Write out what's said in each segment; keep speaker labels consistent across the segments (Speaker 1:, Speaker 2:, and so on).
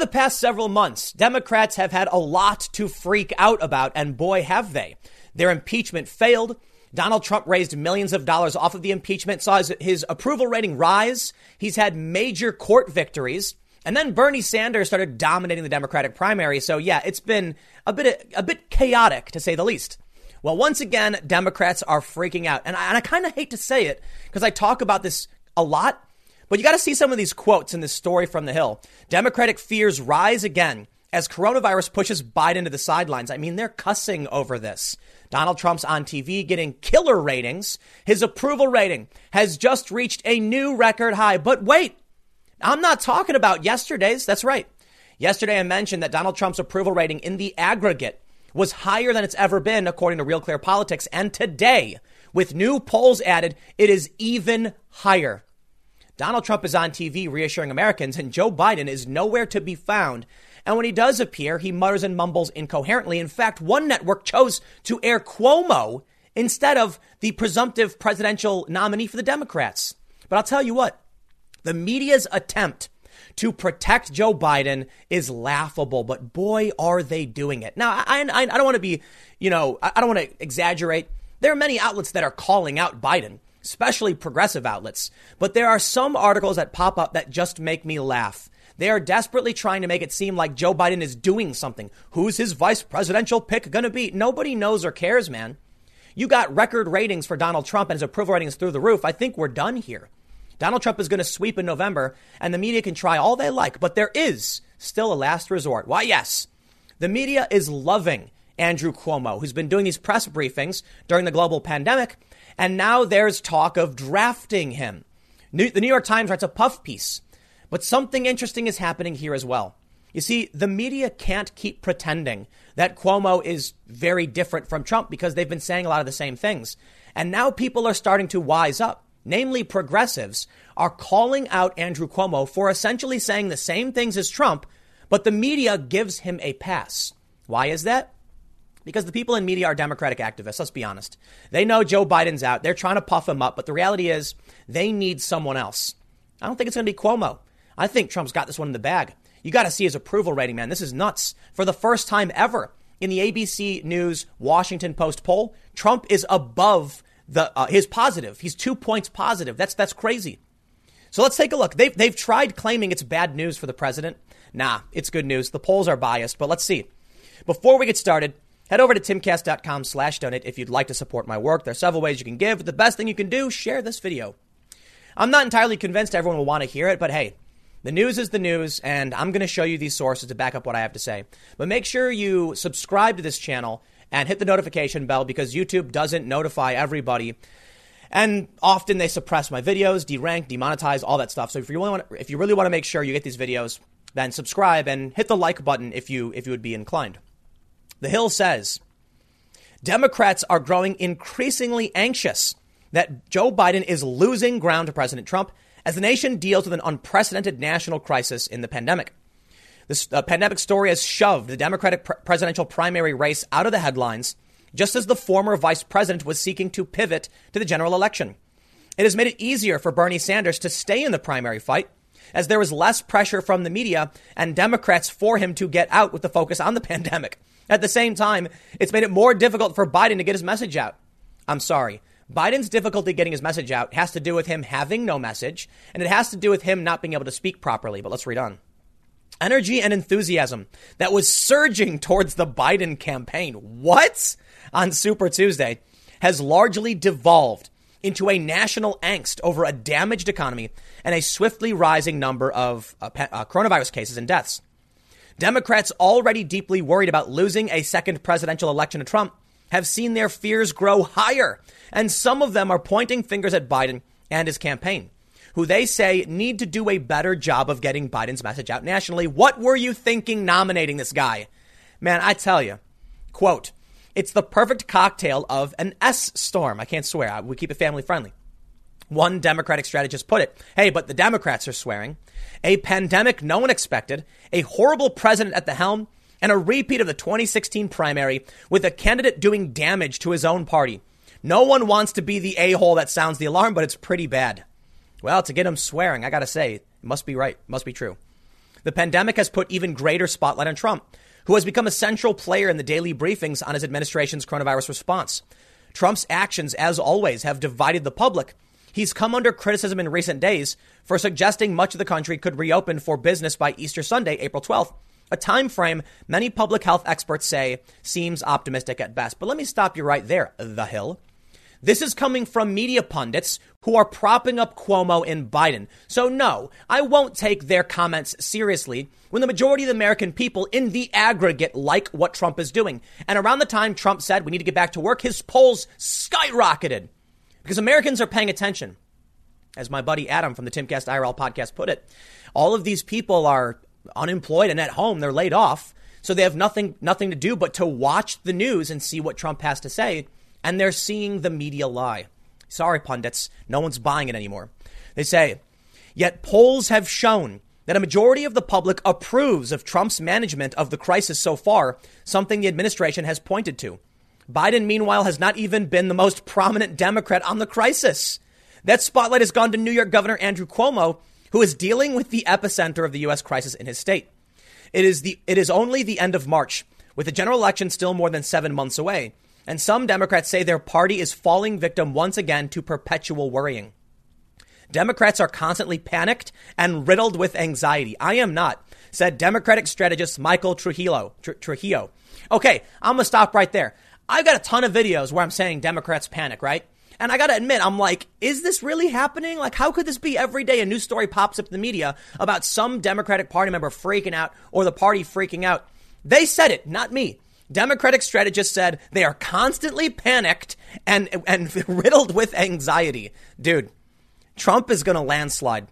Speaker 1: the past several months, Democrats have had a lot to freak out about, and boy, have they. Their impeachment failed. Donald Trump raised millions of dollars off of the impeachment, saw his, his approval rating rise. He's had major court victories. And then Bernie Sanders started dominating the Democratic primary. So yeah, it's been a bit a bit chaotic to say the least. Well, once again, Democrats are freaking out, and I, and I kind of hate to say it because I talk about this a lot, but you got to see some of these quotes in this story from the Hill. Democratic fears rise again as coronavirus pushes Biden to the sidelines. I mean, they're cussing over this. Donald Trump's on TV getting killer ratings. His approval rating has just reached a new record high. But wait, I'm not talking about yesterday's. That's right. Yesterday, I mentioned that Donald Trump's approval rating in the aggregate was higher than it's ever been, according to Real Clear Politics. And today, with new polls added, it is even higher. Donald Trump is on TV reassuring Americans, and Joe Biden is nowhere to be found. And when he does appear, he mutters and mumbles incoherently. In fact, one network chose to air Cuomo instead of the presumptive presidential nominee for the Democrats. But I'll tell you what, the media's attempt to protect Joe Biden is laughable, but boy, are they doing it. Now, I, I, I don't want to be, you know, I don't want to exaggerate. There are many outlets that are calling out Biden, especially progressive outlets, but there are some articles that pop up that just make me laugh. They are desperately trying to make it seem like Joe Biden is doing something. Who's his vice presidential pick going to be? Nobody knows or cares, man. You got record ratings for Donald Trump and his approval ratings through the roof. I think we're done here. Donald Trump is going to sweep in November, and the media can try all they like, but there is still a last resort. Why, yes, the media is loving Andrew Cuomo, who's been doing these press briefings during the global pandemic, and now there's talk of drafting him. New, the New York Times writes a puff piece, but something interesting is happening here as well. You see, the media can't keep pretending that Cuomo is very different from Trump because they've been saying a lot of the same things. And now people are starting to wise up namely progressives, are calling out Andrew Cuomo for essentially saying the same things as Trump, but the media gives him a pass. Why is that? Because the people in media are Democratic activists, let's be honest. They know Joe Biden's out. They're trying to puff him up, but the reality is they need someone else. I don't think it's going to be Cuomo. I think Trump's got this one in the bag. You got to see his approval rating, man. This is nuts. For the first time ever in the ABC News Washington Post poll, Trump is above the uh, his positive. He's two points positive. That's that's crazy. So let's take a look. They've they've tried claiming it's bad news for the president. Nah, it's good news. The polls are biased, but let's see. Before we get started, head over to timcast.com slash donate if you'd like to support my work. There are several ways you can give. The best thing you can do, share this video. I'm not entirely convinced everyone will want to hear it, but hey, the news is the news, and I'm going to show you these sources to back up what I have to say. But make sure you subscribe to this channel and hit the notification bell because YouTube doesn't notify everybody. And often they suppress my videos, derank, demonetize, all that stuff. So if you really want, if you really want to make sure you get these videos, then subscribe and hit the like button if you if you would be inclined. The Hill says Democrats are growing increasingly anxious that Joe Biden is losing ground to President Trump as the nation deals with an unprecedented national crisis in the pandemic. This uh, pandemic story has shoved the Democratic pr- presidential primary race out of the headlines, just as the former vice president was seeking to pivot to the general election. It has made it easier for Bernie Sanders to stay in the primary fight, as there was less pressure from the media and Democrats for him to get out with the focus on the pandemic. At the same time, it's made it more difficult for Biden to get his message out. I'm sorry. Biden's difficulty getting his message out has to do with him having no message, and it has to do with him not being able to speak properly. But let's read on energy and enthusiasm that was surging towards the Biden campaign. What? On Super Tuesday has largely devolved into a national angst over a damaged economy and a swiftly rising number of uh, uh, coronavirus cases and deaths. Democrats, already deeply worried about losing a second presidential election to Trump, have seen their fears grow higher, and some of them are pointing fingers at Biden and his campaign who they say need to do a better job of getting Biden's message out nationally. What were you thinking nominating this guy? Man, I tell you, quote, it's the perfect cocktail of an S storm. I can't swear. We keep it family friendly. One Democratic strategist put it Hey, but the Democrats are swearing. A pandemic no one expected, a horrible president at the helm, and a repeat of the 2016 primary with a candidate doing damage to his own party. No one wants to be the a hole that sounds the alarm, but it's pretty bad. Well, to get him swearing, I got to say, it must be right, must be true. The pandemic has put even greater spotlight on Trump, who has become a central player in the daily briefings on his administration's coronavirus response. Trump's actions, as always, have divided the public. He's come under criticism in recent days for suggesting much of the country could reopen for business by Easter Sunday, April 12th, a time frame many public health experts say seems optimistic at best. But let me stop you right there, The Hill. This is coming from media pundits who are propping up Cuomo and Biden. So, no, I won't take their comments seriously when the majority of the American people in the aggregate like what Trump is doing. And around the time Trump said we need to get back to work, his polls skyrocketed because Americans are paying attention. As my buddy Adam from the Timcast IRL podcast put it, all of these people are unemployed and at home, they're laid off. So they have nothing, nothing to do but to watch the news and see what Trump has to say and they're seeing the media lie. Sorry, pundits, no one's buying it anymore. They say, yet polls have shown that a majority of the public approves of Trump's management of the crisis so far, something the administration has pointed to. Biden, meanwhile, has not even been the most prominent Democrat on the crisis. That spotlight has gone to New York Governor Andrew Cuomo, who is dealing with the epicenter of the U.S. crisis in his state. It is, the, it is only the end of March, with the general election still more than seven months away. And some Democrats say their party is falling victim once again to perpetual worrying. Democrats are constantly panicked and riddled with anxiety. I am not, said Democratic strategist Michael Trujillo. Tr- Trujillo. Okay, I'm gonna stop right there. I've got a ton of videos where I'm saying Democrats panic, right? And I gotta admit, I'm like, is this really happening? Like, how could this be every day a news story pops up in the media about some Democratic Party member freaking out or the party freaking out? They said it, not me. Democratic strategists said they are constantly panicked and, and riddled with anxiety. Dude, Trump is going to landslide.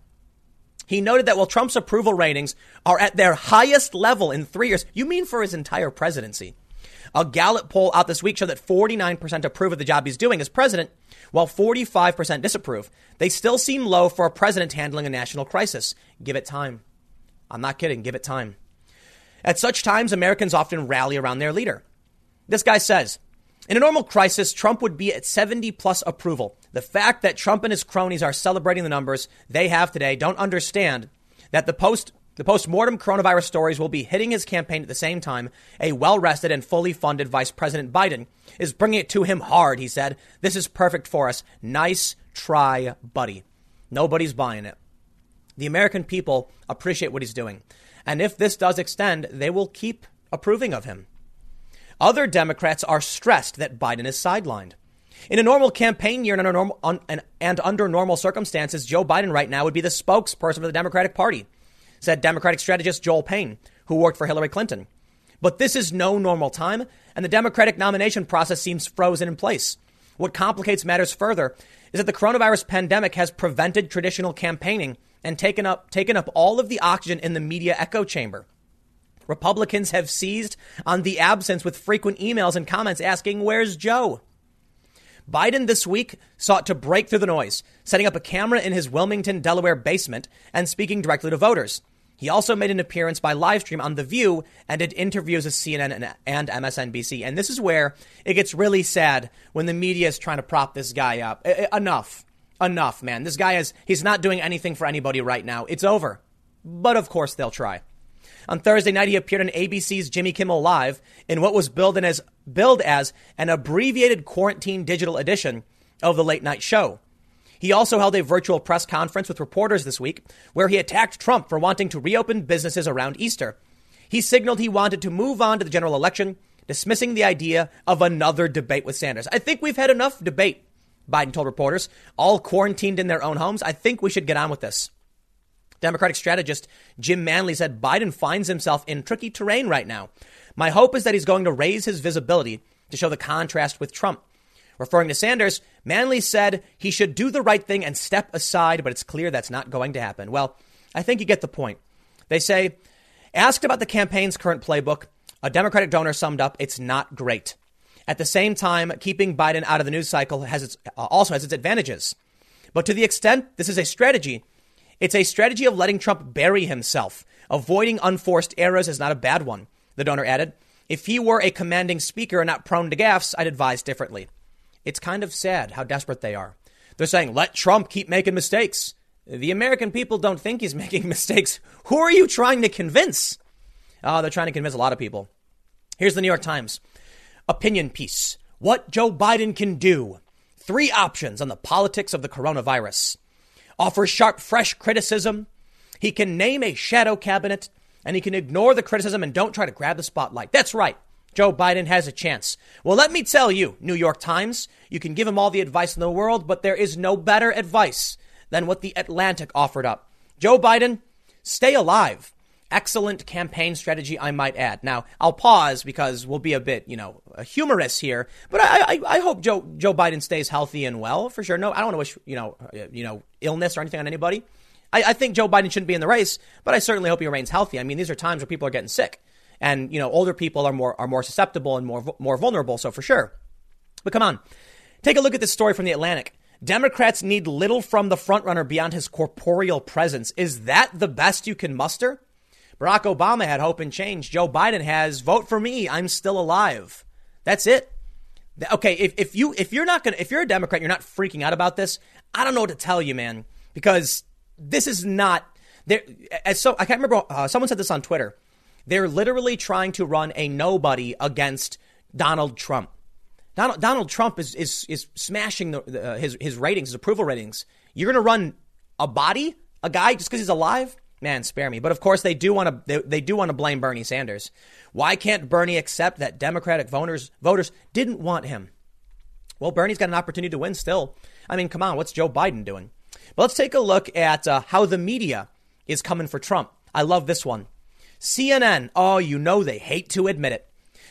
Speaker 1: He noted that while Trump's approval ratings are at their highest level in three years, you mean for his entire presidency? A Gallup poll out this week showed that 49% approve of the job he's doing as president, while 45% disapprove. They still seem low for a president handling a national crisis. Give it time. I'm not kidding. Give it time. At such times, Americans often rally around their leader. This guy says, in a normal crisis, Trump would be at 70 plus approval. The fact that Trump and his cronies are celebrating the numbers they have today don't understand that the post the post-mortem coronavirus stories will be hitting his campaign at the same time. A well-rested and fully funded Vice President Biden is bringing it to him hard, he said. This is perfect for us. Nice try, buddy. Nobody's buying it. The American people appreciate what he's doing. And if this does extend, they will keep approving of him. Other Democrats are stressed that Biden is sidelined. In a normal campaign year and under, normal, and under normal circumstances, Joe Biden right now would be the spokesperson for the Democratic Party, said Democratic strategist Joel Payne, who worked for Hillary Clinton. But this is no normal time, and the Democratic nomination process seems frozen in place. What complicates matters further is that the coronavirus pandemic has prevented traditional campaigning and taken up, taken up all of the oxygen in the media echo chamber. Republicans have seized on the absence with frequent emails and comments asking, Where's Joe? Biden this week sought to break through the noise, setting up a camera in his Wilmington, Delaware basement and speaking directly to voters. He also made an appearance by live stream on The View and did interviews with CNN and MSNBC. And this is where it gets really sad when the media is trying to prop this guy up. enough enough, man. This guy is, he's not doing anything for anybody right now. It's over. But of course they'll try. On Thursday night, he appeared on ABC's Jimmy Kimmel Live in what was billed as, billed as an abbreviated quarantine digital edition of the late night show. He also held a virtual press conference with reporters this week where he attacked Trump for wanting to reopen businesses around Easter. He signaled he wanted to move on to the general election, dismissing the idea of another debate with Sanders. I think we've had enough debate Biden told reporters, all quarantined in their own homes. I think we should get on with this. Democratic strategist Jim Manley said Biden finds himself in tricky terrain right now. My hope is that he's going to raise his visibility to show the contrast with Trump. Referring to Sanders, Manley said he should do the right thing and step aside, but it's clear that's not going to happen. Well, I think you get the point. They say, asked about the campaign's current playbook, a Democratic donor summed up, it's not great. At the same time, keeping Biden out of the news cycle has its, uh, also has its advantages. But to the extent this is a strategy, it's a strategy of letting Trump bury himself. Avoiding unforced errors is not a bad one, the donor added. If he were a commanding speaker and not prone to gaffes, I'd advise differently. It's kind of sad how desperate they are. They're saying, let Trump keep making mistakes. The American people don't think he's making mistakes. Who are you trying to convince? Oh, they're trying to convince a lot of people. Here's the New York Times opinion piece What Joe Biden can do. Three options on the politics of the coronavirus. Offer sharp, fresh criticism. He can name a shadow cabinet and he can ignore the criticism and don't try to grab the spotlight. That's right. Joe Biden has a chance. Well, let me tell you, New York Times, you can give him all the advice in the world, but there is no better advice than what the Atlantic offered up. Joe Biden, stay alive. Excellent campaign strategy, I might add. Now, I'll pause because we'll be a bit, you know, humorous here, but I, I, I hope Joe, Joe Biden stays healthy and well for sure. No, I don't want to wish, you know, uh, you know, illness or anything on anybody. I, I think Joe Biden shouldn't be in the race, but I certainly hope he remains healthy. I mean, these are times where people are getting sick, and you know, older people are more are more susceptible and more more vulnerable. So for sure. But come on, take a look at this story from the Atlantic. Democrats need little from the frontrunner beyond his corporeal presence. Is that the best you can muster? Barack Obama had hope and change. Joe Biden has vote for me. I'm still alive. That's it. Okay, if, if you if you're not gonna if you're a Democrat, you're not freaking out about this. I don't know what to tell you, man, because this is not there. As so, I can't remember. Uh, someone said this on Twitter. They're literally trying to run a nobody against Donald Trump. Donald, Donald Trump is is is smashing the, uh, his his ratings, his approval ratings. You're to run a body, a guy, just because he's alive? Man, spare me. But of course, they do want to they, they do want to blame Bernie Sanders. Why can't Bernie accept that Democratic voters voters didn't want him? Well, Bernie's got an opportunity to win still. I mean, come on, what's Joe Biden doing? But let's take a look at uh, how the media is coming for Trump. I love this one. CNN, oh, you know they hate to admit it.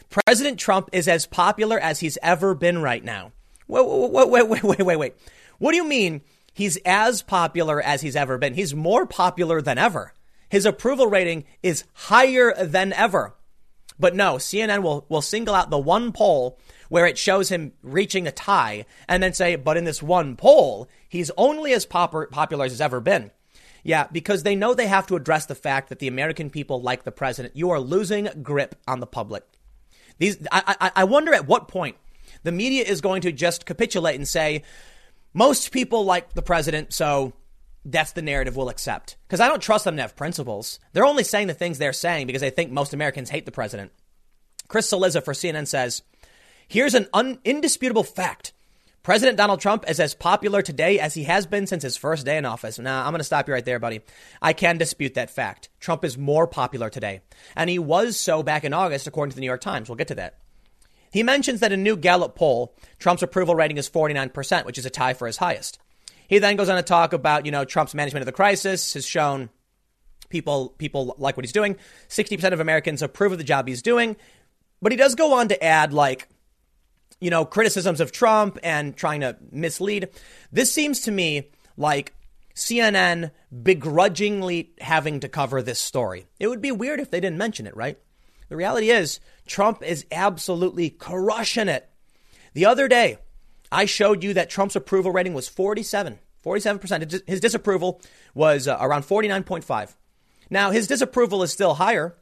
Speaker 1: President Trump is as popular as he's ever been right now. Wait, wait, wait, wait, wait, wait, wait. What do you mean he's as popular as he's ever been? He's more popular than ever. His approval rating is higher than ever. But no, CNN will, will single out the one poll where it shows him reaching a tie and then say, but in this one poll, he's only as pop- popular as he's ever been. Yeah, because they know they have to address the fact that the American people like the president. You are losing grip on the public. These, I, I, I wonder at what point the media is going to just capitulate and say, most people like the president, so that's the narrative we'll accept. Because I don't trust them to have principles. They're only saying the things they're saying because they think most Americans hate the president. Chris Cillizza for CNN says, Here's an un- indisputable fact. President Donald Trump is as popular today as he has been since his first day in office. Now, I'm going to stop you right there, buddy. I can dispute that fact. Trump is more popular today, and he was so back in August, according to the New York Times. We'll get to that. He mentions that in a new Gallup poll, Trump's approval rating is 49%, which is a tie for his highest. He then goes on to talk about, you know, Trump's management of the crisis has shown people people like what he's doing. 60% of Americans approve of the job he's doing. But he does go on to add like you know, criticisms of Trump and trying to mislead. This seems to me like CNN begrudgingly having to cover this story. It would be weird if they didn't mention it, right? The reality is, Trump is absolutely crushing it. The other day, I showed you that Trump's approval rating was 47, 47%. His disapproval was uh, around 49.5. Now, his disapproval is still higher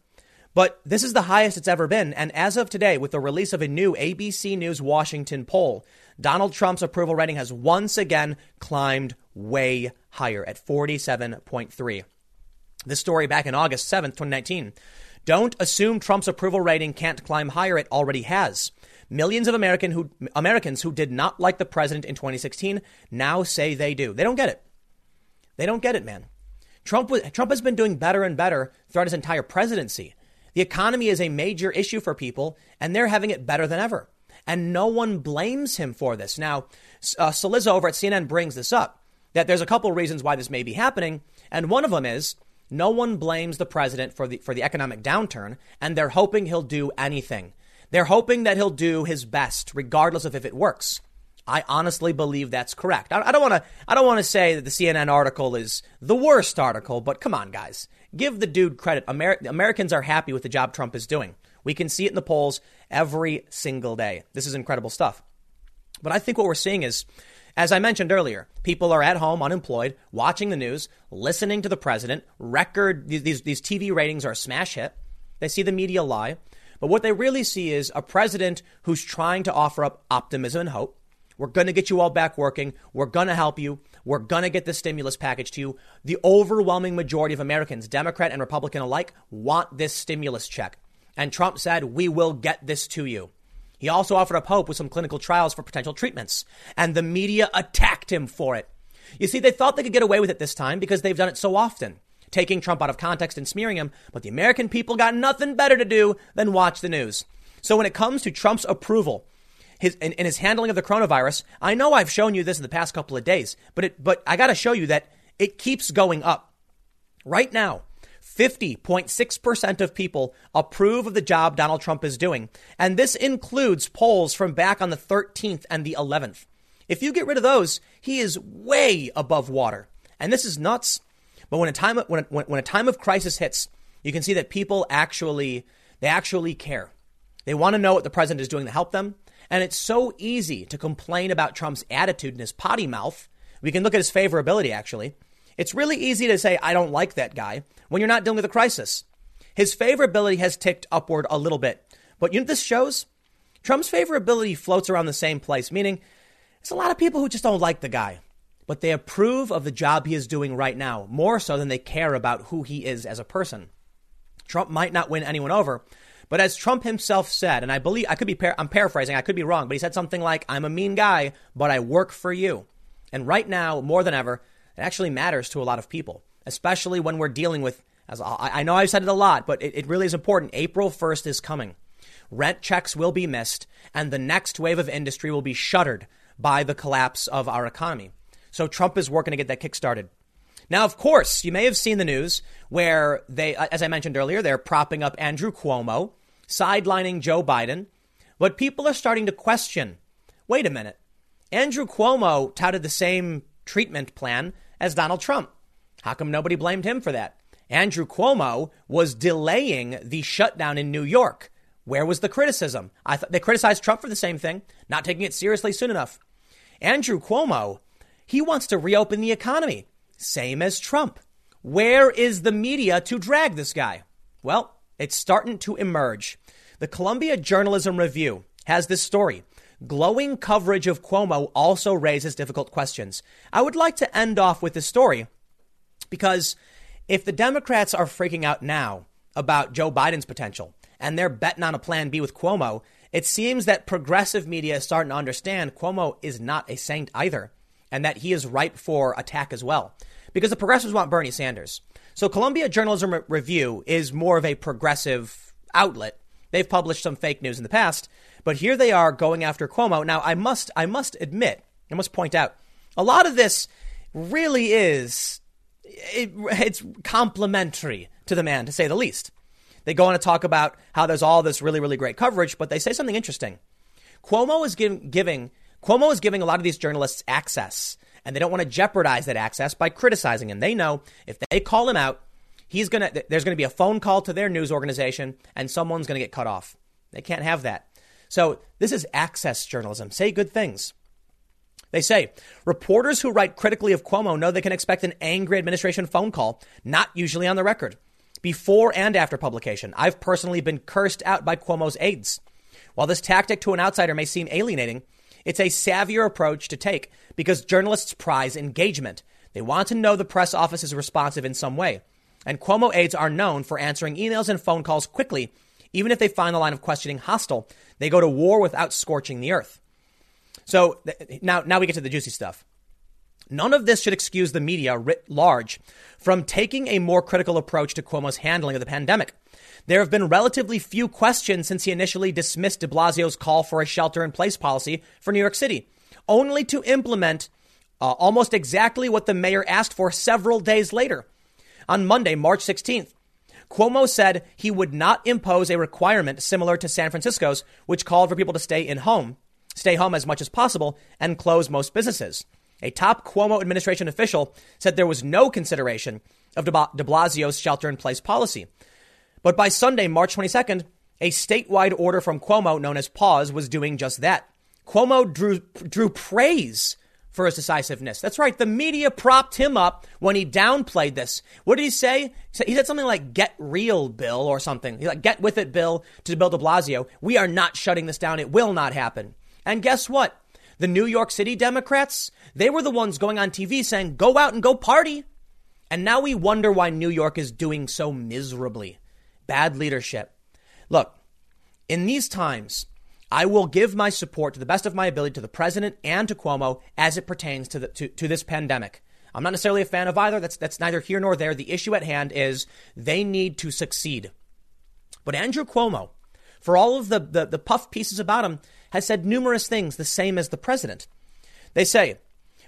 Speaker 1: but this is the highest it's ever been. And as of today, with the release of a new ABC News Washington poll, Donald Trump's approval rating has once again climbed way higher at 47.3. This story back in August 7th, 2019. Don't assume Trump's approval rating can't climb higher. It already has. Millions of American who, Americans who did not like the president in 2016 now say they do. They don't get it. They don't get it, man. Trump, Trump has been doing better and better throughout his entire presidency. The economy is a major issue for people, and they're having it better than ever. And no one blames him for this. Now, uh, Cillizza over at CNN brings this up that there's a couple reasons why this may be happening, and one of them is no one blames the president for the for the economic downturn, and they're hoping he'll do anything. They're hoping that he'll do his best, regardless of if it works. I honestly believe that's correct. I, don't want to. I don't want to say that the CNN article is the worst article, but come on, guys, give the dude credit. Amer- Americans are happy with the job Trump is doing. We can see it in the polls every single day. This is incredible stuff. But I think what we're seeing is, as I mentioned earlier, people are at home, unemployed, watching the news, listening to the president. Record these these TV ratings are smash hit. They see the media lie. But what they really see is a president who's trying to offer up optimism and hope We're going to get you all back working. We're going to help you. We're going to get the stimulus package to you. The overwhelming majority of Americans, Democrat and Republican alike, want this stimulus check. And Trump said, We will get this to you. He also offered up hope with some clinical trials for potential treatments. And the media attacked him for it. You see, they thought they could get away with it this time because they've done it so often, taking Trump out of context and smearing him. But the American people got nothing better to do than watch the news. So when it comes to Trump's approval his in, in his handling of the coronavirus, I know I've shown you this in the past couple of days, but it but I got to show you that it keeps going up. Right now, 50.6% of people approve of the job Donald Trump is doing. And this includes polls from back on the 13th and the 11th. If you get rid of those, he is way above water. And this is nuts. But when a time when, when, when a time of crisis hits, you can see that people actually they actually care. They want to know what the president is doing to help them. And it's so easy to complain about Trump's attitude and his potty mouth. We can look at his favorability, actually. It's really easy to say, I don't like that guy when you're not dealing with a crisis. His favorability has ticked upward a little bit. But you know this shows? Trump's favorability floats around the same place, meaning there's a lot of people who just don't like the guy, but they approve of the job he is doing right now, more so than they care about who he is as a person. Trump might not win anyone over, but as Trump himself said, and I believe I could be par- I'm paraphrasing, I could be wrong, but he said something like, "I'm a mean guy, but I work for you." And right now, more than ever, it actually matters to a lot of people, especially when we're dealing with. As I, know I've said it a lot, but it, it really is important. April 1st is coming. Rent checks will be missed, and the next wave of industry will be shuttered by the collapse of our economy. So Trump is working to get that kick started. Now, of course, you may have seen the news where they, as I mentioned earlier, they're propping up Andrew Cuomo, sidelining Joe Biden. But people are starting to question wait a minute. Andrew Cuomo touted the same treatment plan as Donald Trump. How come nobody blamed him for that? Andrew Cuomo was delaying the shutdown in New York. Where was the criticism? I thought they criticized Trump for the same thing, not taking it seriously soon enough. Andrew Cuomo, he wants to reopen the economy. Same as Trump. Where is the media to drag this guy? Well, it's starting to emerge. The Columbia Journalism Review has this story. Glowing coverage of Cuomo also raises difficult questions. I would like to end off with this story because if the Democrats are freaking out now about Joe Biden's potential and they're betting on a plan B with Cuomo, it seems that progressive media is starting to understand Cuomo is not a saint either and that he is ripe for attack as well. Because the progressives want Bernie Sanders. So Columbia Journalism Review is more of a progressive outlet. They've published some fake news in the past, but here they are going after Cuomo. Now, I must, I must admit, I must point out, a lot of this really is, it, it's complimentary to the man, to say the least. They go on to talk about how there's all this really, really great coverage, but they say something interesting. Cuomo is give, giving Cuomo is giving a lot of these journalists access, and they don't want to jeopardize that access by criticizing him. They know if they call him out, he's gonna there's gonna be a phone call to their news organization, and someone's gonna get cut off. They can't have that. So this is access journalism. Say good things. They say reporters who write critically of Cuomo know they can expect an angry administration phone call, not usually on the record. Before and after publication, I've personally been cursed out by Cuomo's aides. While this tactic to an outsider may seem alienating, it's a savvier approach to take because journalists prize engagement. They want to know the press office is responsive in some way. And Cuomo aides are known for answering emails and phone calls quickly. Even if they find the line of questioning hostile, they go to war without scorching the earth. So now, now we get to the juicy stuff. None of this should excuse the media writ large from taking a more critical approach to Cuomo's handling of the pandemic. There have been relatively few questions since he initially dismissed de Blasio's call for a shelter in place policy for New York City, only to implement uh, almost exactly what the mayor asked for several days later. On Monday, March 16th, Cuomo said he would not impose a requirement similar to San Francisco's, which called for people to stay in home, stay home as much as possible, and close most businesses. A top Cuomo administration official said there was no consideration of de Blasio's shelter in place policy. But by Sunday, March 22nd, a statewide order from Cuomo known as Pause was doing just that. Cuomo drew, drew praise for his decisiveness. That's right. The media propped him up when he downplayed this. What did he say? He said something like, get real, Bill, or something. He's like, get with it, Bill, to Bill de Blasio. We are not shutting this down. It will not happen. And guess what? The New York City Democrats, they were the ones going on TV saying, go out and go party. And now we wonder why New York is doing so miserably. Bad leadership. Look, in these times, I will give my support to the best of my ability to the president and to Cuomo as it pertains to, the, to, to this pandemic. I'm not necessarily a fan of either. That's, that's neither here nor there. The issue at hand is they need to succeed. But Andrew Cuomo, for all of the, the, the puff pieces about him, has said numerous things the same as the president. They say,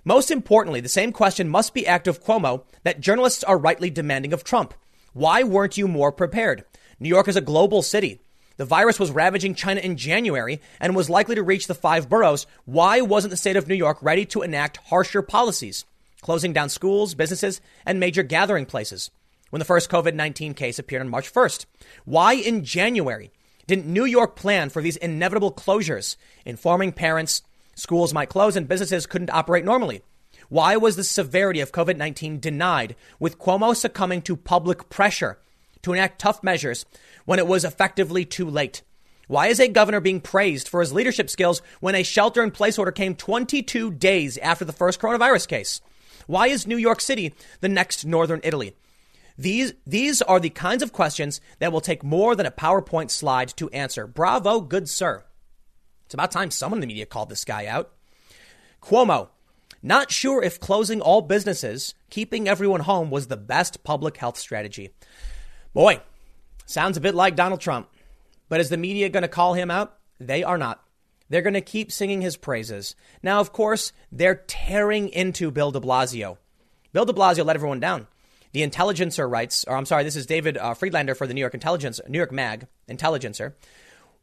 Speaker 1: most importantly, the same question must be asked of Cuomo that journalists are rightly demanding of Trump. Why weren't you more prepared? New York is a global city. The virus was ravaging China in January and was likely to reach the five boroughs. Why wasn't the state of New York ready to enact harsher policies, closing down schools, businesses, and major gathering places when the first COVID 19 case appeared on March 1st? Why in January didn't New York plan for these inevitable closures, informing parents schools might close and businesses couldn't operate normally? Why was the severity of COVID 19 denied, with Cuomo succumbing to public pressure to enact tough measures when it was effectively too late? Why is a governor being praised for his leadership skills when a shelter in place order came 22 days after the first coronavirus case? Why is New York City the next northern Italy? These, these are the kinds of questions that will take more than a PowerPoint slide to answer. Bravo, good sir. It's about time someone in the media called this guy out. Cuomo, not sure if closing all businesses, keeping everyone home was the best public health strategy. Boy, sounds a bit like Donald Trump. But is the media going to call him out? They are not. They're going to keep singing his praises. Now, of course, they're tearing into Bill de Blasio. Bill de Blasio let everyone down. The Intelligencer writes, or I'm sorry, this is David uh, Freedlander for the New York Intelligence, New York Mag, Intelligencer.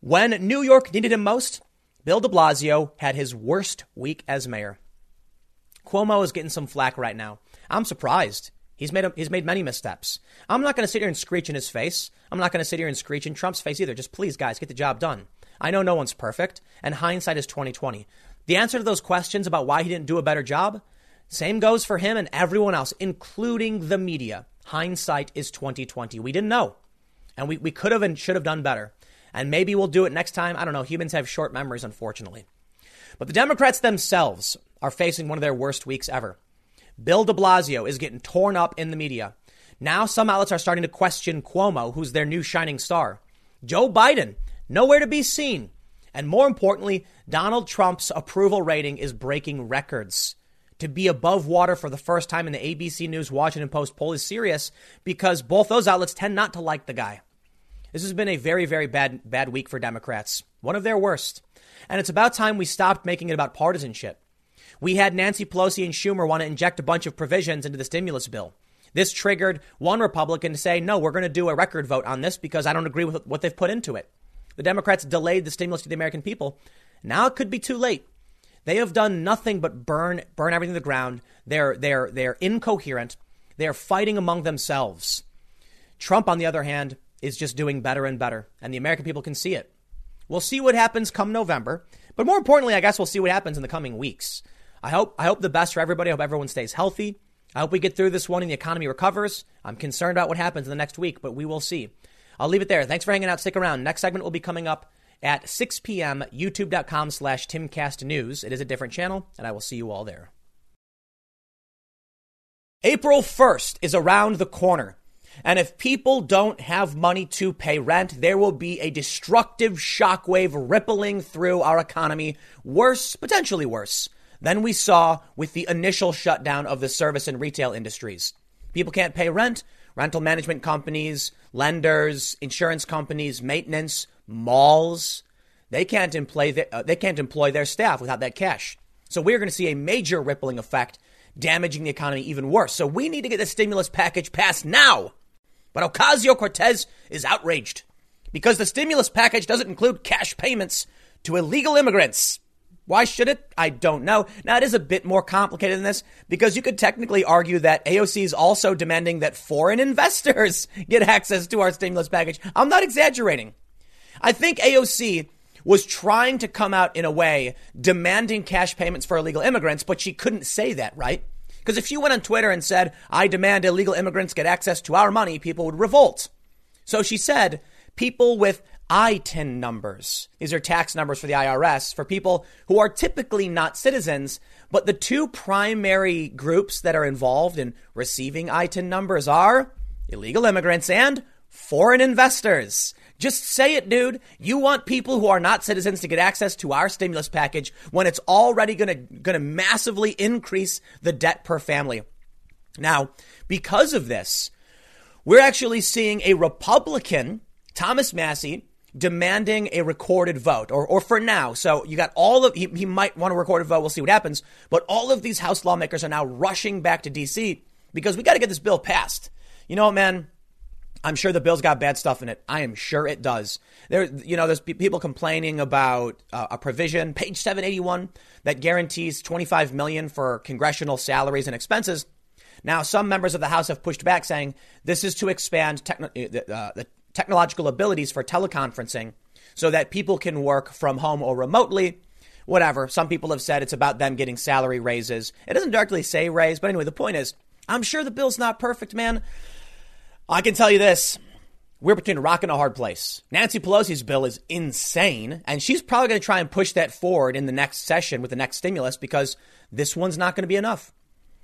Speaker 1: When New York needed him most, Bill de Blasio had his worst week as mayor. Cuomo is getting some flack right now. I'm surprised. He's made, a, he's made many missteps. I'm not going to sit here and screech in his face. I'm not going to sit here and screech in Trump's face either. Just please, guys, get the job done. I know no one's perfect, and hindsight is 2020. The answer to those questions about why he didn't do a better job, same goes for him and everyone else, including the media. Hindsight is 2020. We didn't know. And we, we could have and should have done better. And maybe we'll do it next time. I don't know. Humans have short memories, unfortunately. But the Democrats themselves are facing one of their worst weeks ever. Bill de Blasio is getting torn up in the media. Now some outlets are starting to question Cuomo, who's their new shining star. Joe Biden, nowhere to be seen. And more importantly, Donald Trump's approval rating is breaking records. To be above water for the first time in the ABC News Washington Post poll is serious because both those outlets tend not to like the guy. This has been a very, very bad, bad week for Democrats. One of their worst. And it's about time we stopped making it about partisanship. We had Nancy Pelosi and Schumer want to inject a bunch of provisions into the stimulus bill. This triggered one Republican to say, no, we're going to do a record vote on this because I don't agree with what they've put into it. The Democrats delayed the stimulus to the American people. Now it could be too late. They have done nothing but burn burn everything to the ground. They're they're they're incoherent. They're fighting among themselves. Trump, on the other hand, is just doing better and better, and the American people can see it. We'll see what happens come November, but more importantly, I guess we'll see what happens in the coming weeks. I hope I hope the best for everybody. I hope everyone stays healthy. I hope we get through this one and the economy recovers. I'm concerned about what happens in the next week, but we will see. I'll leave it there. Thanks for hanging out. Stick around. Next segment will be coming up at 6 p.m. YouTube.com slash TimCastNews. It is a different channel, and I will see you all there. April 1st is around the corner. And if people don't have money to pay rent, there will be a destructive shockwave rippling through our economy, worse, potentially worse, than we saw with the initial shutdown of the service and retail industries. People can't pay rent. Rental management companies, lenders, insurance companies, maintenance, malls, they can't employ, the, uh, they can't employ their staff without that cash. So we're going to see a major rippling effect, damaging the economy even worse. So we need to get the stimulus package passed now. But Ocasio Cortez is outraged because the stimulus package doesn't include cash payments to illegal immigrants. Why should it? I don't know. Now, it is a bit more complicated than this because you could technically argue that AOC is also demanding that foreign investors get access to our stimulus package. I'm not exaggerating. I think AOC was trying to come out in a way demanding cash payments for illegal immigrants, but she couldn't say that, right? Because if she went on Twitter and said, I demand illegal immigrants get access to our money, people would revolt. So she said, people with ITIN numbers. These are tax numbers for the IRS for people who are typically not citizens. But the two primary groups that are involved in receiving ITIN numbers are illegal immigrants and foreign investors. Just say it, dude. You want people who are not citizens to get access to our stimulus package when it's already going to going to massively increase the debt per family. Now, because of this, we're actually seeing a Republican, Thomas Massie, demanding a recorded vote, or, or for now. So you got all of, he, he might want a recorded vote. We'll see what happens. But all of these House lawmakers are now rushing back to D.C. because we got to get this bill passed. You know what, man? I'm sure the bill's got bad stuff in it. I am sure it does. There, you know, there's people complaining about uh, a provision, page 781, that guarantees 25 million for congressional salaries and expenses. Now, some members of the House have pushed back, saying this is to expand techno- uh, uh the technological abilities for teleconferencing, so that people can work from home or remotely. Whatever. Some people have said it's about them getting salary raises. It doesn't directly say raise, but anyway, the point is, I'm sure the bill's not perfect, man. I can tell you this. We're between a rock and a hard place. Nancy Pelosi's bill is insane, and she's probably going to try and push that forward in the next session with the next stimulus because this one's not going to be enough.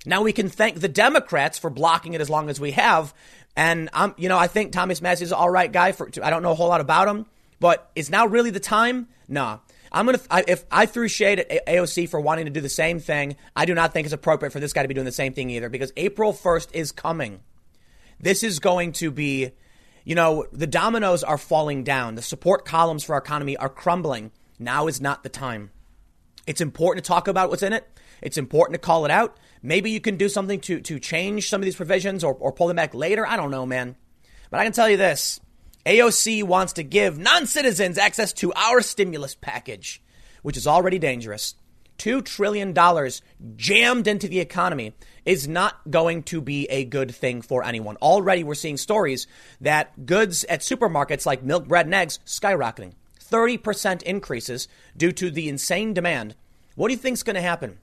Speaker 1: Now we can thank the Democrats for blocking it as long as we have. And I'm, you know, I think Thomas Massie is an all right guy. For I don't know a whole lot about him, but is now really the time? Nah. I'm gonna. I, if I threw shade at AOC for wanting to do the same thing, I do not think it's appropriate for this guy to be doing the same thing either. Because April 1st is coming. This is going to be, you know, the dominoes are falling down. The support columns for our economy are crumbling. Now is not the time. It's important to talk about what's in it. It's important to call it out. Maybe you can do something to, to change some of these provisions or, or pull them back later. I don't know, man. But I can tell you this AOC wants to give non citizens access to our stimulus package, which is already dangerous. $2 trillion jammed into the economy is not going to be a good thing for anyone. Already, we're seeing stories that goods at supermarkets like milk, bread, and eggs skyrocketing. 30% increases due to the insane demand. What do you think is going to happen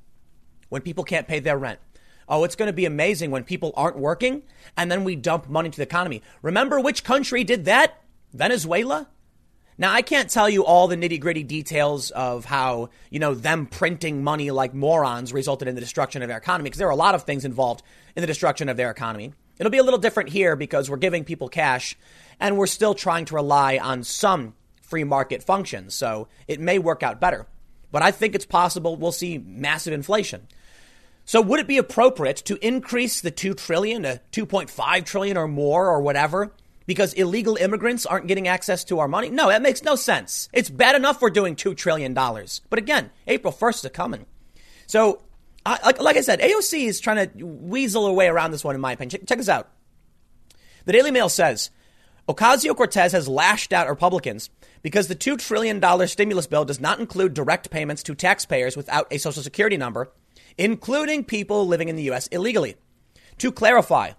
Speaker 1: when people can't pay their rent? Oh, it's going to be amazing when people aren't working and then we dump money into the economy. Remember which country did that? Venezuela? Now, I can't tell you all the nitty gritty details of how, you know, them printing money like morons resulted in the destruction of their economy, because there are a lot of things involved in the destruction of their economy. It'll be a little different here because we're giving people cash and we're still trying to rely on some free market functions. So it may work out better. But I think it's possible we'll see massive inflation. So would it be appropriate to increase the 2 trillion to 2.5 trillion or more or whatever because illegal immigrants aren't getting access to our money? No, that makes no sense. It's bad enough we're doing $2 trillion. But again, April 1st is coming. So, I, like, like, I said, AOC is trying to weasel her way around this one, in my opinion. Check, check this out. The Daily Mail says Ocasio Cortez has lashed out Republicans because the $2 trillion stimulus bill does not include direct payments to taxpayers without a Social Security number, including people living in the U.S. illegally. To clarify,